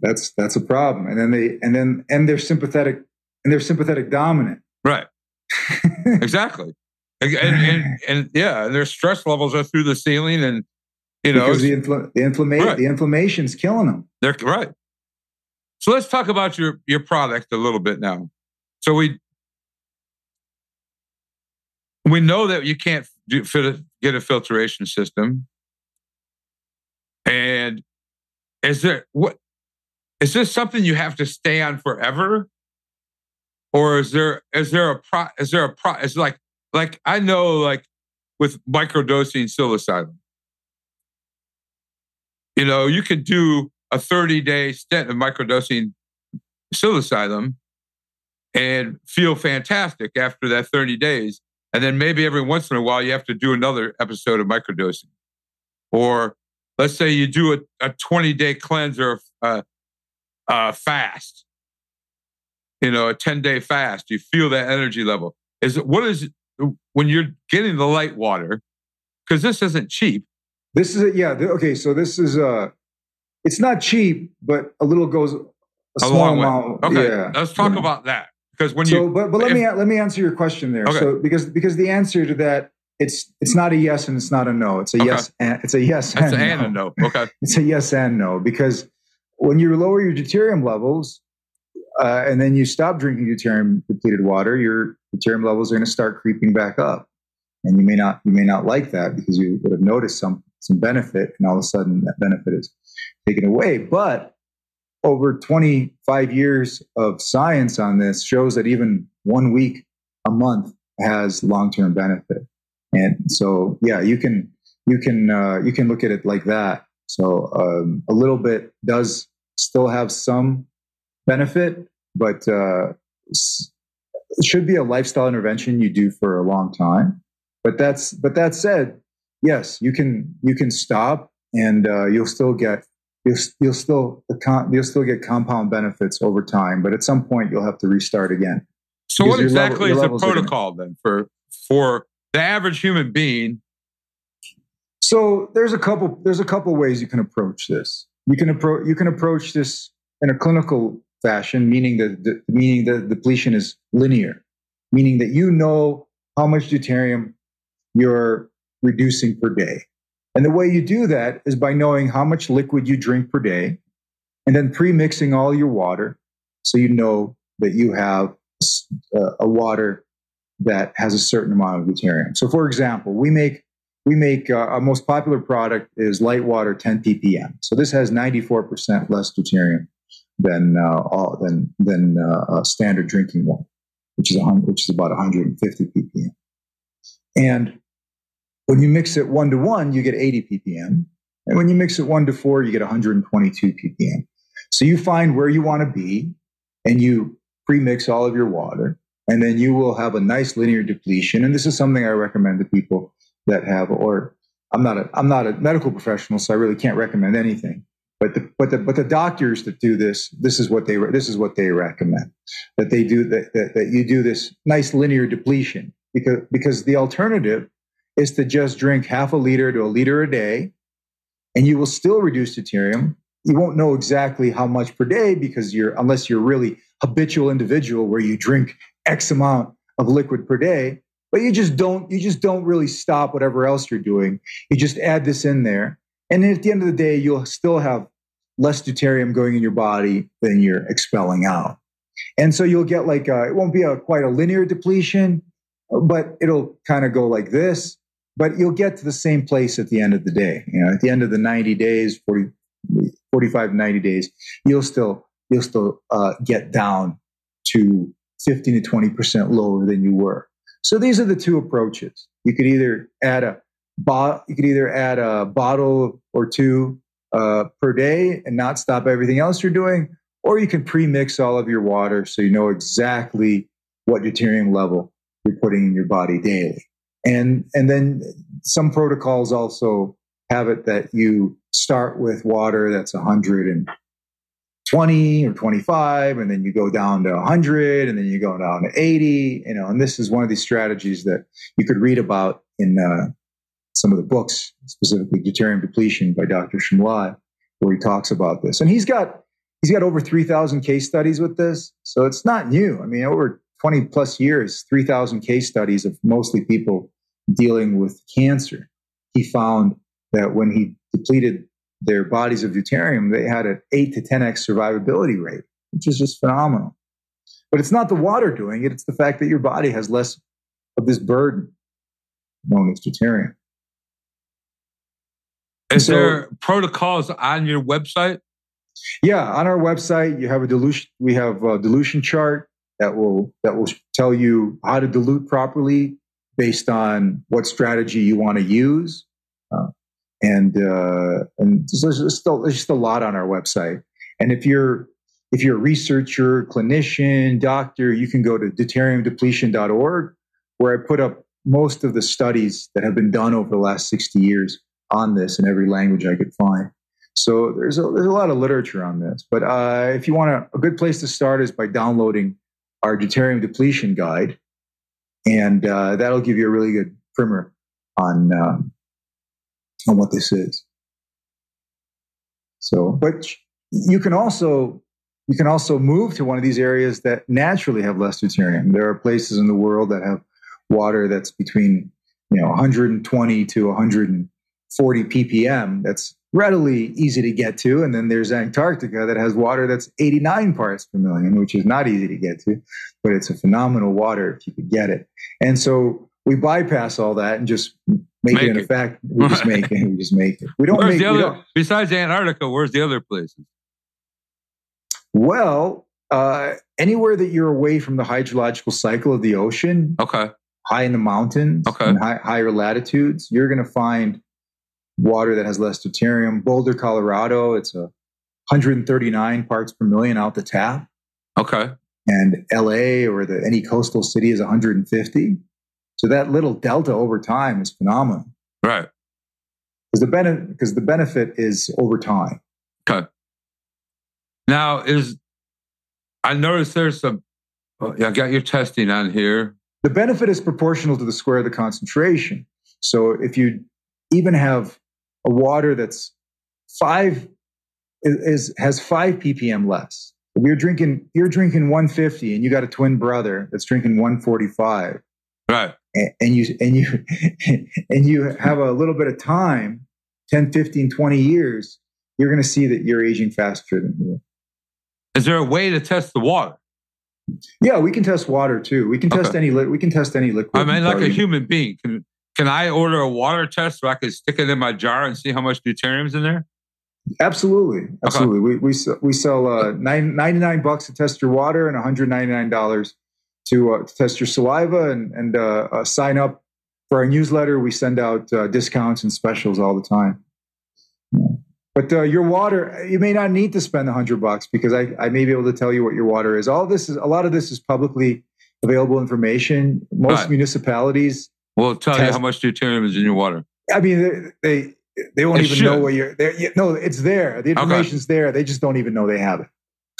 That's that's a problem. And then they and then and they're sympathetic and they're sympathetic dominant. Right. Exactly. And, and, and, yeah, and their stress levels are through the ceiling and, you know, because the infl- the inflammation Right. the inflammation's killing them. They're right. So let's talk about your your product a little bit now. So we we know that you can't do, fit a, get a filtration system. And is there what is this something you have to stay on forever? Or is there is there a pro is there a pro is like like I know like with microdosing psilocybin. You know, you could do a 30 day stint of microdosing psilocybin and feel fantastic after that 30 days. And then maybe every once in a while you have to do another episode of microdosing. Or let's say you do a, a 20 day cleanse or uh, uh, fast, you know, a 10 day fast. You feel that energy level. Is it, what is when you're getting the Litewater? Because this isn't cheap. This is a, yeah. okay, so this is uh it's not cheap, but a little goes a, A small long way. amount. Okay, yeah, let's talk yeah. about that. Because when so, you, but but let if- me let me answer your question there. Okay. So because because the answer to that it's it's not a yes and it's not a no. It's a Okay. yes and it's a yes and, an and no. a no. Okay. It's a yes and no because when you lower your deuterium levels uh, and then you stop drinking deuterium depleted water, your deuterium levels are going to start creeping back up, and you may not you may not like that because you would have noticed some some benefit, and all of a sudden that benefit is taken away. But over 25 years of science on this shows that even one week a month has long term benefit. And so, yeah, you can you can uh, you can look at it like that. So um, a little bit does still have some benefit, but uh, it should be a lifestyle intervention you do for a long time. But that's but that said, yes, you can you can stop and uh, you'll still get you'll, you'll still you'll still get compound benefits over time. But at some point, you'll have to restart again. So, what exactly level, is the protocol then for for the average human being? So there's a couple there's a couple ways you can approach this. You can approach you can approach this in a clinical fashion, meaning that the, meaning the depletion is linear, meaning that you know how much deuterium you're reducing per day. And the way you do that is by knowing how much liquid you drink per day and then pre-mixing all your water so you know that you have a, a water that has a certain amount of deuterium. So for example, we make we make uh, our most popular product is Litewater 10 ppm. So this has 94% less deuterium than uh, all, than than uh, standard drinking water, which is which is about 150 ppm. And when you mix it one to one, you get 80 ppm, and when you mix it one to four, you get 122 ppm. So you find where you want to be, and you pre-mix all of your water, and then you will have a nice linear depletion. And this is something I recommend to people that have, or I'm not a I'm not a medical professional, so I really can't recommend anything. But the, but the, but the doctors that do this, this is what they this is what they recommend that they do that, that, that you do this nice linear depletion because because the alternative is to just drink half a liter to a liter a day, and you will still reduce deuterium. You won't know exactly how much per day because you're unless you're really habitual individual where you drink X amount of liquid per day, but you just don't you just don't really stop whatever else you're doing. You just add this in there, and at the end of the day, you'll still have less deuterium going in your body than you're expelling out. And so you'll get like, a, it won't be a quite a linear depletion, but it'll kind of go like this. But you'll get to the same place at the end of the day. You know, at the end of the 90 days, 40, 45, 90 days, you'll still, you'll still uh, get down to 15 to 20% lower than you were. So these are the two approaches. You could either add a, you could either add a bottle or two uh, per day and not stop everything else you're doing, or you can pre-mix all of your water so you know exactly what deuterium level you're putting in your body daily. And and then some protocols also have it that you start with water that's 120 or 25 and then you go down to 100 and then you go down to 80 you know and this is one of these strategies that you could read about in uh, some of the books, specifically Deuterium Depletion by Dr. Somlyai, where he talks about this. And he's got he's got over 3,000 case studies with this. So it's not new. I mean, over 20 plus years, 3,000 case studies of mostly people dealing with cancer. He found that when he depleted their bodies of deuterium, they had an 8 to 10x survivability rate, which is just phenomenal. But it's not the water doing it, it's the fact that your body has less of this burden known as deuterium. Is so, there protocols on your website? Yeah, on our website, you have a dilution. We have a dilution chart that will that will tell you how to dilute properly based on what strategy you want to use. Uh, and uh, and there's still there's just a lot on our website. And if you're if you're a researcher, clinician, doctor, you can go to deuteriumdepletion.org, where I put up most of the studies that have been done over the last 60 years on this in every language I could find. So there's a, there's a lot of literature on this. But uh, if you want a good place to start is by downloading our deuterium depletion guide, and uh, that'll give you a really good primer on um, on what this is. So, but you can also you can also move to one of these areas that naturally have less deuterium. There are places in the world that have water that's between you know 120 to 140 ppm that's readily easy to get to. And then there's Antarctica that has water that's 89 parts per million, which is not easy to get to, but it's a phenomenal water if you could get it. And so we bypass all that and just make, make it in effect. We just make it. We just make it. We don't where's make the other, besides Antarctica, where's the other places? Well, uh, anywhere that you're away from the hydrological cycle of the ocean. Okay. High in the mountains. Okay. High, higher latitudes, you're going to find water that has less deuterium. Boulder, Colorado, it's a 139 parts per million out the tap. Okay. And LA or the any coastal city is 150. So that little delta over time is phenomenal. Right. Because the benefit because the benefit is over time. Okay. Now is I noticed there's some oh, I got your testing on here. The benefit is proportional to the square of the concentration. So if you even have a water that's five is, has five ppm less. If you're drinking you're drinking 150 and you got a twin brother that's drinking 145. Right. And, and you and you and you have a little bit of time, 10, 15, 20 years, you're going to see that you're aging faster than you. Is there a way to test the water? Yeah, we can test water too. We can test any li- we can test any liquid. I mean, like a human being. Can can I order a water test so I can stick it in my jar and see how much deuterium's in there? Absolutely, absolutely. We we sell, we sell uh, nine, 99 bucks to test your water and 199 dollars to, uh, to test your saliva and and uh, uh, sign up for our newsletter. We send out uh, discounts and specials all the time. But uh, your water, you may not need to spend a 100 bucks because I, I may be able to tell you what your water is. All this is a lot of this is publicly available information. Most Right. municipalities, We'll tell you how much deuterium is in your water. I mean, they they, they won't It even should. know where you're. you- No, it's there. The information's there. They just don't even know they have it.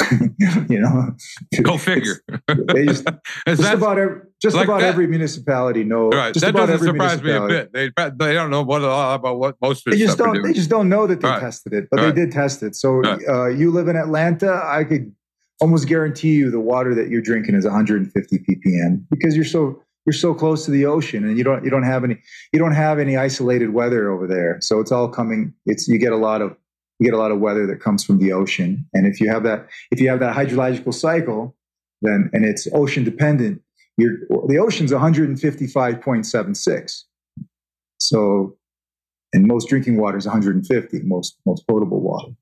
you know, Go figure. They just, just about every, just like about that- every municipality know. right. Just That about doesn't every surprise me a bit. They they don't know what about what most of They just don't. They just don't know that they Right. tested it, but Right. they did test it. So Right. uh, you live in Atlanta, I could almost guarantee you the water that you're drinking is 150 ppm because you're so you're so close to the ocean and you don't you don't have any you don't have any isolated weather over there. So it's all coming. It's you get a lot of you get a lot of weather that comes from the ocean, and if you have that if you have that hydrological cycle, then and it's ocean dependent. You're, the ocean's 155.76. So, and most drinking water is 150, most most potable water.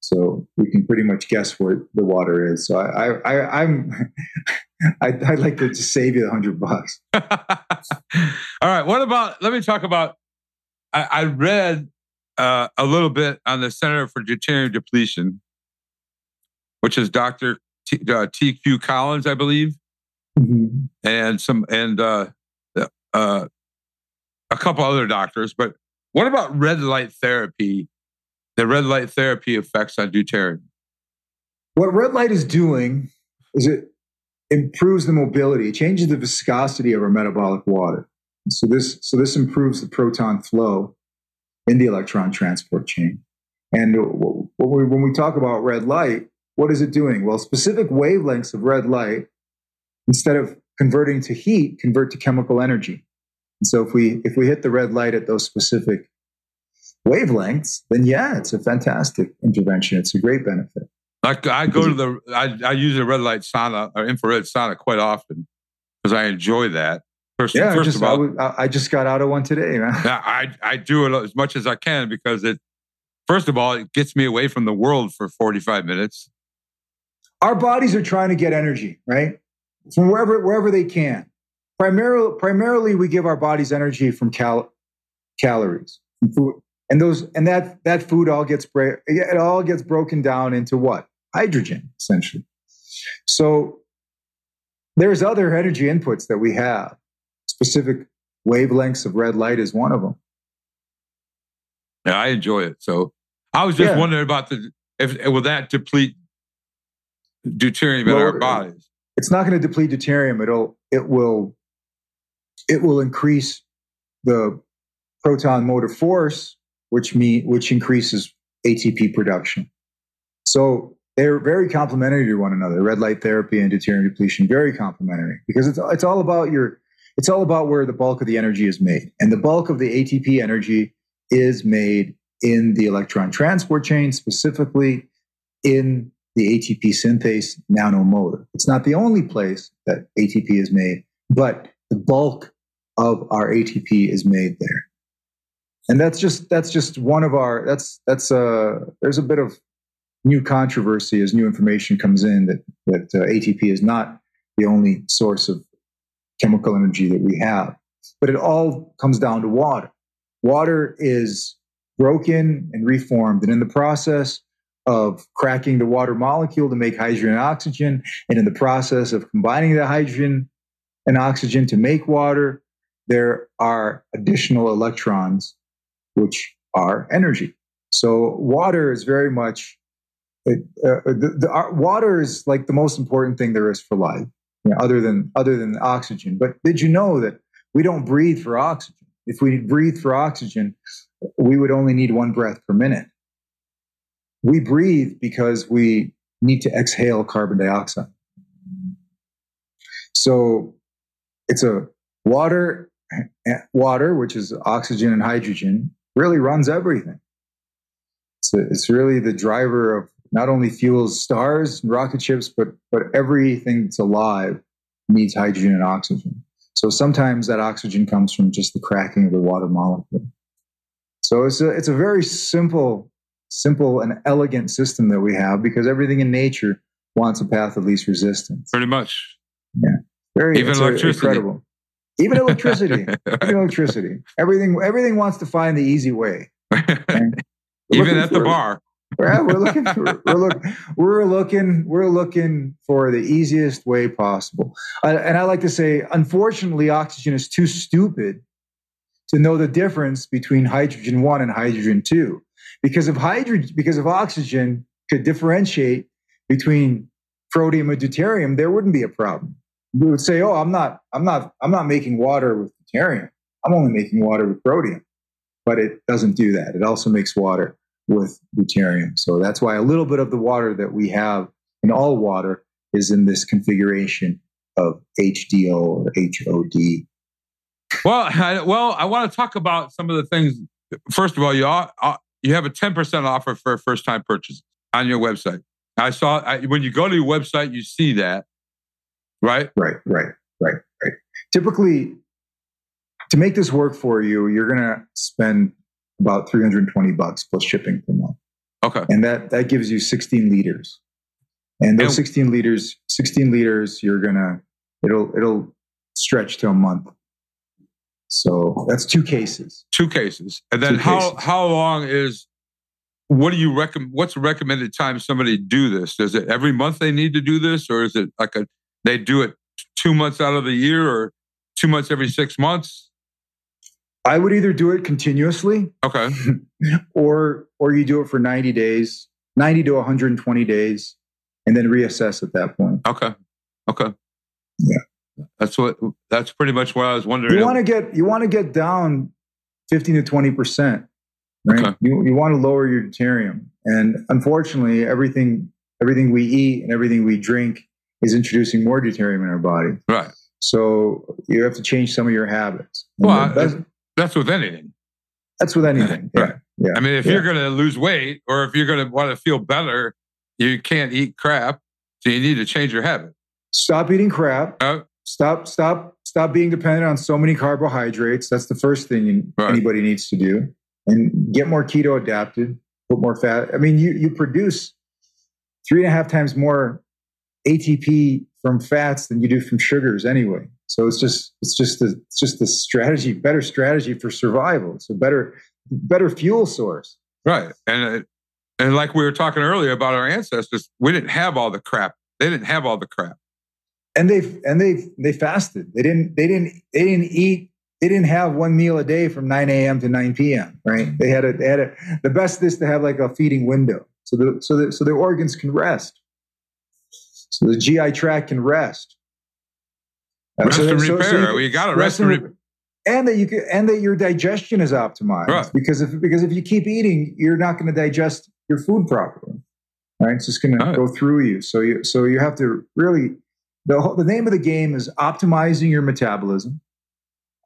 So we can pretty much guess what the water is. So I, I, I I'm, I'd, I'd like to just save you a hundred bucks. All right. What about? Let me talk about. I, I read uh, a little bit on the Center for Deuterium Depletion, which is Doctor T, uh, T.Q. Collins, I believe, and some and uh, uh, a couple other doctors. But what about red light therapy? The red light therapy effects on deuterium. What red light is doing is it improves the mobility, it changes the viscosity of our metabolic water. So this so this improves the proton flow in the electron transport chain. And when we, talk about red light, what is it doing? Well, specific wavelengths of red light, instead of converting to heat, convert to chemical energy. And so if we if we hit the red light at those specific wavelengths, then yeah, it's a fantastic intervention. It's a great benefit. Like I go to the, I, I use a red light sauna or infrared sauna quite often because I enjoy that. First, Yeah, first just, of all, I I just got out of one today, man. Yeah, I I do it as much as I can because it. First of all, it gets me away from the world for forty five minutes. Our bodies are trying to get energy, right? From wherever wherever they can. Primarily, primarily, we give our bodies energy from cal- calories, from food, and those and that that food all gets it all gets broken down into what hydrogen, essentially. So there's other energy inputs that we have. Specific wavelengths of red light is one of them. Yeah, I enjoy it. So I was just Yeah. wondering about the if will that deplete deuterium in Well, our bodies? it's not going to deplete deuterium. It'll it will it will increase the proton motor force, which mean which increases ATP production. So they're very complementary to one another. Red light therapy and deuterium depletion very complementary because it's it's all about your it's all about where the bulk of the energy is made, and the bulk of the ATP energy is made in the electron transport chain, specifically in the ATP synthase nanomotor. It's not the only place that ATP is made, but the bulk of our ATP is made there. And that's just that's just one of our that's that's uh there's a bit of new controversy as new information comes in that that uh, ATP is not the only source of chemical energy that we have. But it all comes down to water. Water is broken and reformed. And in the process of cracking the water molecule to make hydrogen and oxygen, and in the process of combining the hydrogen and oxygen to make water, there are additional electrons, which are energy. So water is very much it, uh, the, the uh, water is like the most important thing there is for life, you know, other than other than oxygen. But did you know that we don't breathe for oxygen? If we breathe for oxygen, we would only need one breath per minute. We breathe because we need to exhale carbon dioxide. So it's a water, water, which is oxygen and hydrogen, really runs everything. It's, it's really the driver of not only fuels stars and rocket ships, but but everything that's alive needs hydrogen and oxygen. So sometimes that oxygen comes from just the cracking of the water molecule. So it's a it's a very simple, simple and elegant system that we have because everything in nature wants a path of least resistance. Pretty much. Yeah. Very even electricity. incredible. Even electricity. even electricity. Everything everything wants to find the easy way. even at the bar we're looking for, we're, look, we're looking we're looking for the easiest way possible uh, and i like to say unfortunately oxygen is too stupid to know the difference between hydrogen 1 and hydrogen 2 because if hydrogen because if oxygen could differentiate between protium and deuterium there wouldn't be a problem we would say oh i'm not i'm not i'm not making water with deuterium i'm only making water with protium but it doesn't do that it also makes water with deuterium. So that's why a little bit of the water that we have in all water is in this configuration of HDO or HOD. Well, I, well, I want to talk about some of the things. First of all, you are, uh, you have a ten percent offer for first time purchase on your website. I saw I, when you go to your website, you see that, right? Right, right, right, right. Typically, to make this work for you, you're going to spend about 320 bucks plus shipping per month. Okay. And that that gives you 16 liters. And those 16 liters, 16 liters, you're gonna it'll it'll stretch to a month. So that's two cases. Two cases. And then two how cases. how long is what do you recommend what's the recommended time somebody do this? Is it every month they need to do this or is it like a they do it two months out of the year or two months every six months? I would either do it continuously, okay, or or you do it for 90 days, 90 to 120 days, and then reassess at that point. Okay, okay, yeah, that's what that's pretty much what I was wondering. You want to get you want to get down 15 to 20 percent, right? Okay. You you want to lower your deuterium, and unfortunately, everything everything we eat and everything we drink is introducing more deuterium in our body. Right. So you have to change some of your habits. well, that's with anything. That's with anything. Yeah. Right. Yeah. I mean, if yeah. you're going to lose weight or if you're going to want to feel better, you can't eat crap. So you need to change your habit. Stop eating crap. Uh, stop, stop, stop being dependent on so many carbohydrates. That's the first thing right. anybody needs to do. And get more keto adapted, put more fat. I mean, you, you produce three and a half times more ATP from fats than you do from sugars anyway. So it's just it's just the it's just the strategy, better strategy for survival. It's a better better fuel source. Right, and uh, and like we were talking earlier about our ancestors, we didn't have all the crap. They didn't have all the crap. And they and they they fasted. They didn't they didn't they didn't eat. They didn't have one meal a day from 9 a.m. to 9 p.m. Right? They had a they had a the best is to have like a feeding window, so the so the so their organs can rest, so the GI tract can rest uh, Rest so, and repair. So, you, got to rest, and repair. And that you can, and that your digestion is optimized. Right. Because if because if you keep eating, you're not going to digest your food properly. Right? It's just going right. to go through you. So you so you have to really the whole, the name of the game is optimizing your metabolism.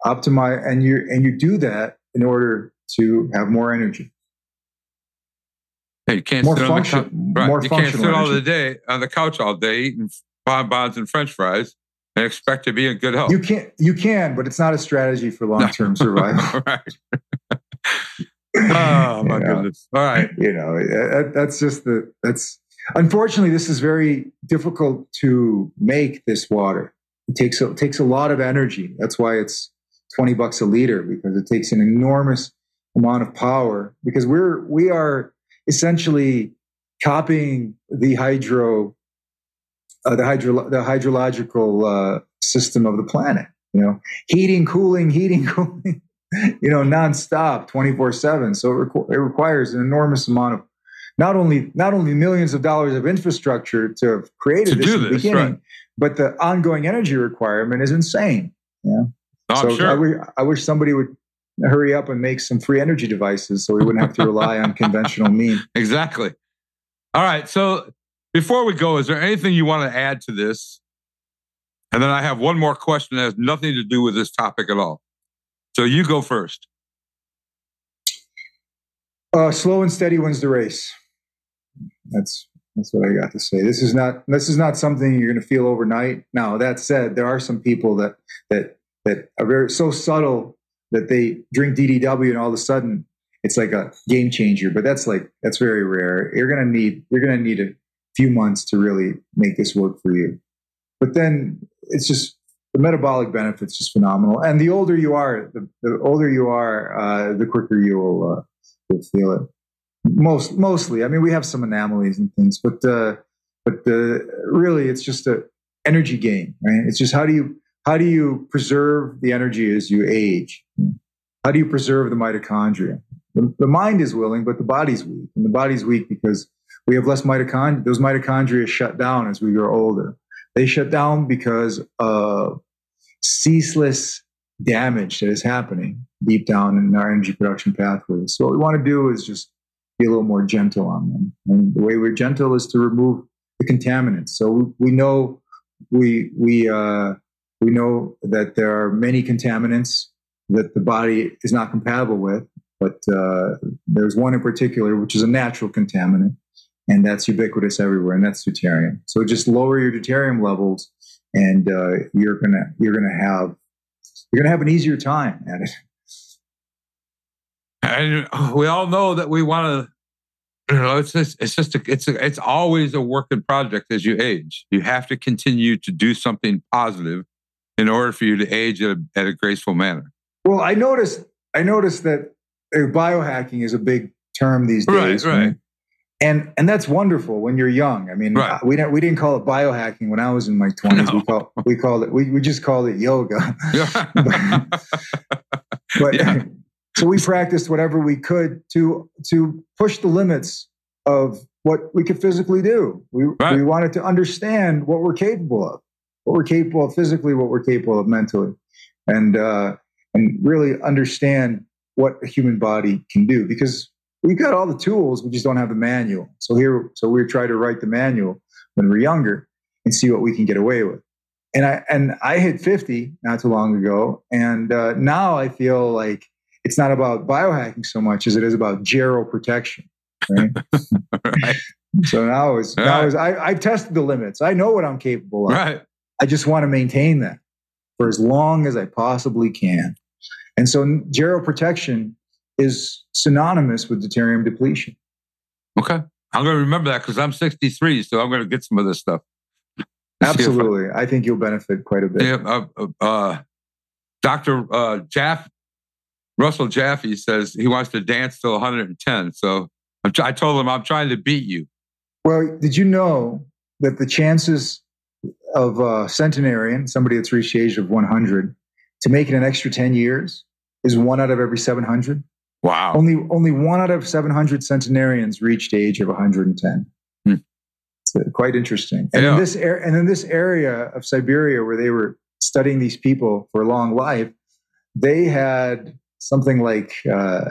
Optimize and you and you do that in order to have more energy. Hey, you can't more sit function, on the couch. Right. You can't sit all the day on the couch all day eating bonbons and French fries and expect to be in good health. You can, you can, but it's not a strategy for long term survival. right. oh my you goodness! All right, you know that, that's just the that's unfortunately this is very difficult to make this water. It takes a, it takes a lot of energy. That's why it's twenty bucks a liter because it takes an enormous amount of power because we're we are essentially copying the hydro uh, the hydro the hydrological uh, system of the planet. You know, heating, cooling, heating, cooling. you know, nonstop, twenty four seven. So it, requ- it requires an enormous amount of not only not only millions of dollars of infrastructure to have created To this in the this, beginning, right. but the ongoing energy requirement is insane. Yeah. Oh, so sure. I wish somebody would hurry up and make some free energy devices so we wouldn't have to rely on conventional means. Exactly. All right. So before we go, is there anything you want to add to this? And then I have one more question that has nothing to do with this topic at all. So you go first. Uh, slow and steady wins the race. That's that's what I got to say. This is not this is not something you're going to feel overnight. Now that said, there are some people that that that are very so subtle that they drink DDW and all of a sudden it's like a game changer. But that's like that's very rare. You're to need you're to need a few months to really make this work for you. But then it's just the metabolic benefits just phenomenal. And the older you are, the, the older you are, uh, the quicker you will. Uh, you'll feel it. Most mostly, I mean, we have some anomalies and things, but uh, but uh, really, it's just a energy game, right? It's just how do you how do you preserve the energy as you age? How do you preserve the mitochondria? The, the mind is willing, but the body's weak, and the body's weak because we have less mitochondria. Those mitochondria shut down as we grow older. They shut down because of ceaseless damage that is happening deep down in our energy production pathways. So what we want to do is just be a little more gentle on them. And the way we're gentle is to remove the contaminants. So we, we know we we uh, we know that there are many contaminants that the body is not compatible with, but uh, there's one in particular which is a natural contaminant, and that's ubiquitous everywhere, and that's deuterium. So just lower your deuterium levels, and uh, you're gonna you're gonna have you're gonna have an easier time at it. And we all know that we want to, you know, it's just, it's just, a, it's, a, it's always a work in project as you age. You have to continue to do something positive in order for you to age at a, at a graceful manner. Well, I noticed I noticed that uh, biohacking is a big term these Right, days, right. And and that's wonderful when you're young. I mean, Right. we didn't we didn't call it biohacking when I was in my twenties. We No. call we called it we, we just called it yoga. But Yeah. so we practiced whatever we could to to push the limits of what we could physically do. We Right. we wanted to understand what we're capable of, what we're capable of physically, what we're capable of mentally, and uh, and really understand what a human body can do because we've got all the tools, we just don't have the manual. So here, so we try to write the manual when we're younger and see what we can get away with. And I and I hit 50 not too long ago, and uh, now I feel like it's not about biohacking so much as it is about gero protection. Right. right. so now is now Right. is I, I've tested the limits. I know what I'm capable of. Right. I just want to maintain that for as long as I possibly can. And so gero protection is synonymous with deuterium depletion. Okay. I'm going to remember that because I'm 63, so I'm going to get some of this stuff. If I- Absolutely. I think you'll benefit quite a bit. Yeah, uh, uh, uh, Dr. Uh, Jaff, Russell Jaffe says he wants to dance till 110. So I'm I told him I'm trying to beat you. Well, did you know that the chances of a centenarian, somebody that's reached the age of 100, to make it an extra 10 years is one out of every 700? Wow. Only, only one out of 700 centenarians reached the age of 110. Hmm. It's quite interesting. And Yeah. in this ar- and in this area of Siberia where they were studying these people for a long life, they had something like uh,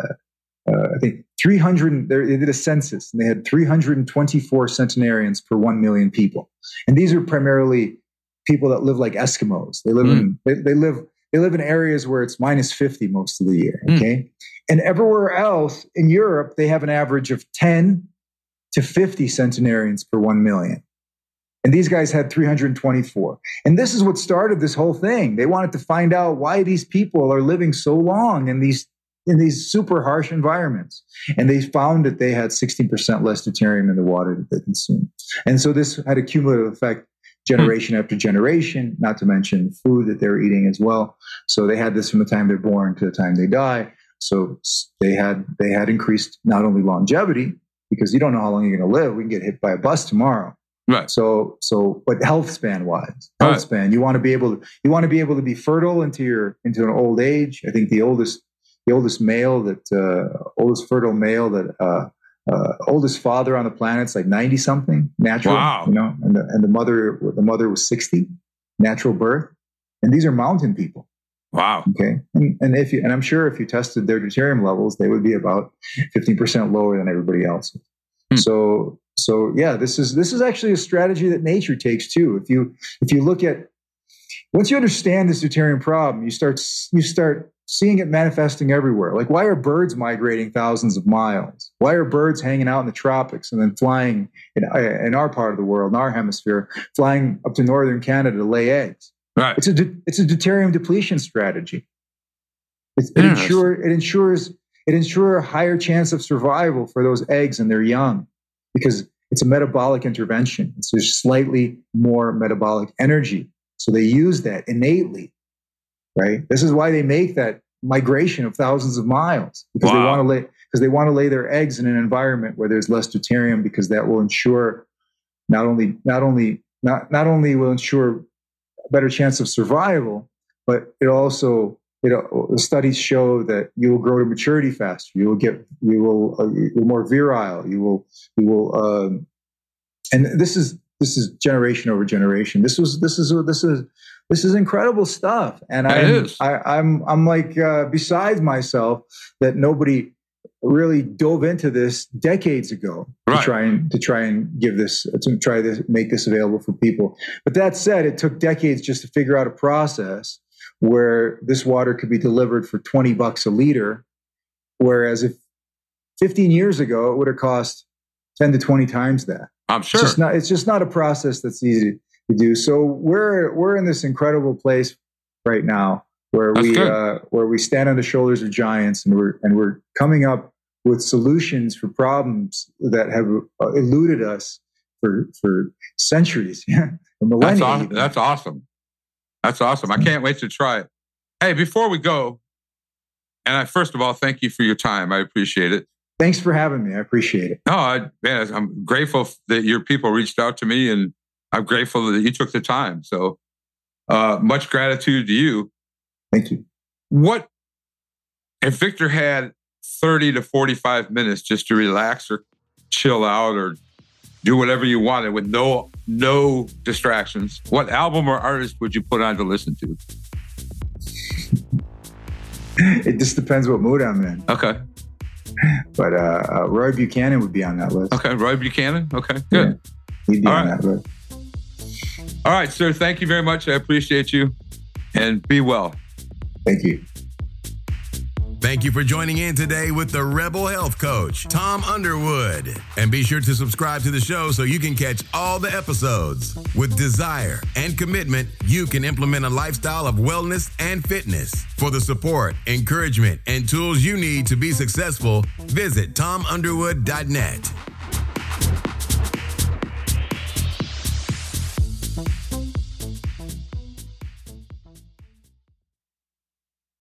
uh, I think 300. They did a census and they had 324 centenarians per one million people, and these are primarily people that live like Eskimos. They live in they, they live they live in areas where it's minus 50 most of the year. Hmm. Okay, and everywhere else in Europe they have an average of 10 to 50 centenarians per 1 million. And these guys had 324. And this is what started this whole thing. They wanted to find out why these people are living so long in these in these super harsh environments. And they found that they had 16% less deuterium in the water that they consumed. And so this had a cumulative effect generation after generation, not to mention food that they were eating as well. So they had this from the time they're born to the time they die. So they had they had increased not only longevity because you don't know how long you're going to live. We can get hit by a bus tomorrow. Right. So so but health span wise, health Right. span, you want to be able to you want to be able to be fertile into your into an old age. I think the oldest the oldest male that uh, oldest fertile male that uh, uh, oldest father on the planet's like 90 something natural Wow. you know and the, and the mother the mother was 60 natural birth and these are mountain people Wow. okay and, and if you and i'm sure if you tested their deuterium levels they would be about 15% lower than everybody else Hmm. so so yeah this is this is actually a strategy that nature takes too if you if you look at once you understand this deuterium problem you start you start seeing it manifesting everywhere like why are birds migrating thousands of miles why are birds hanging out in the tropics and then flying in, uh, in our part of the world in our hemisphere flying up to northern canada to lay eggs Right. it's a de- it's a deuterium depletion strategy. It's, it ensure it ensures it ensure a higher chance of survival for those eggs and their young because it's a metabolic intervention. It's just slightly more metabolic energy, so they use that innately. Right. This is why they make that migration of thousands of miles because they want to lay because they want to lay their eggs in an environment where there's less deuterium because that will ensure not only not only not not only will ensure a better chance of survival, but it also you know the studies show that you will grow to maturity faster. You will get you will uh, you're more virile. You will you will um, and this is this is generation over generation. This was this is this is this is incredible stuff. And I'm, is. I, I'm I'm like uh, besides myself that nobody really dove into this decades ago Right. to try and to try and give this to try to make this available for people. But that said, it took decades just to figure out a process where this water could be delivered for 20 bucks a liter, whereas if 15 years ago it would have cost 10 to 20 times that. I'm sure. It's just not it's just not a process that's easy do. So we're we're in this incredible place right now where That's we uh, where we stand on the shoulders of giants and we're and we're coming up with solutions for problems that have uh, eluded us for for centuries, for millennia. That's awesome. That's awesome. That's awesome. I can't wait to try it. Hey, before we go, and I first of all thank you for your time. I appreciate it. Thanks for having me. I appreciate it. No, I, man, I'm grateful that your people reached out to me, and I'm grateful that you took the time. So, uh, much gratitude to you. Thank you. What if Victor had 30 to 45 minutes just to relax or chill out or do whatever you wanted with no no distractions? What album or artist would you put on to listen to? It just depends what mood I'm in. Okay, But uh, uh, Roy Buchanan would be on that list. okay, Roy Buchanan. Okay, good. He'd be All on right. that list. All right, sir. Thank you very much. I appreciate you, and be well. Thank you. Thank you for joining in today with the Rebel Health Coach, Tom Underwood. And be sure to subscribe to the show so you can catch all the episodes. With desire and commitment, you can implement a lifestyle of wellness and fitness. For the support, encouragement, and tools you need to be successful, visit tomunderwood.net.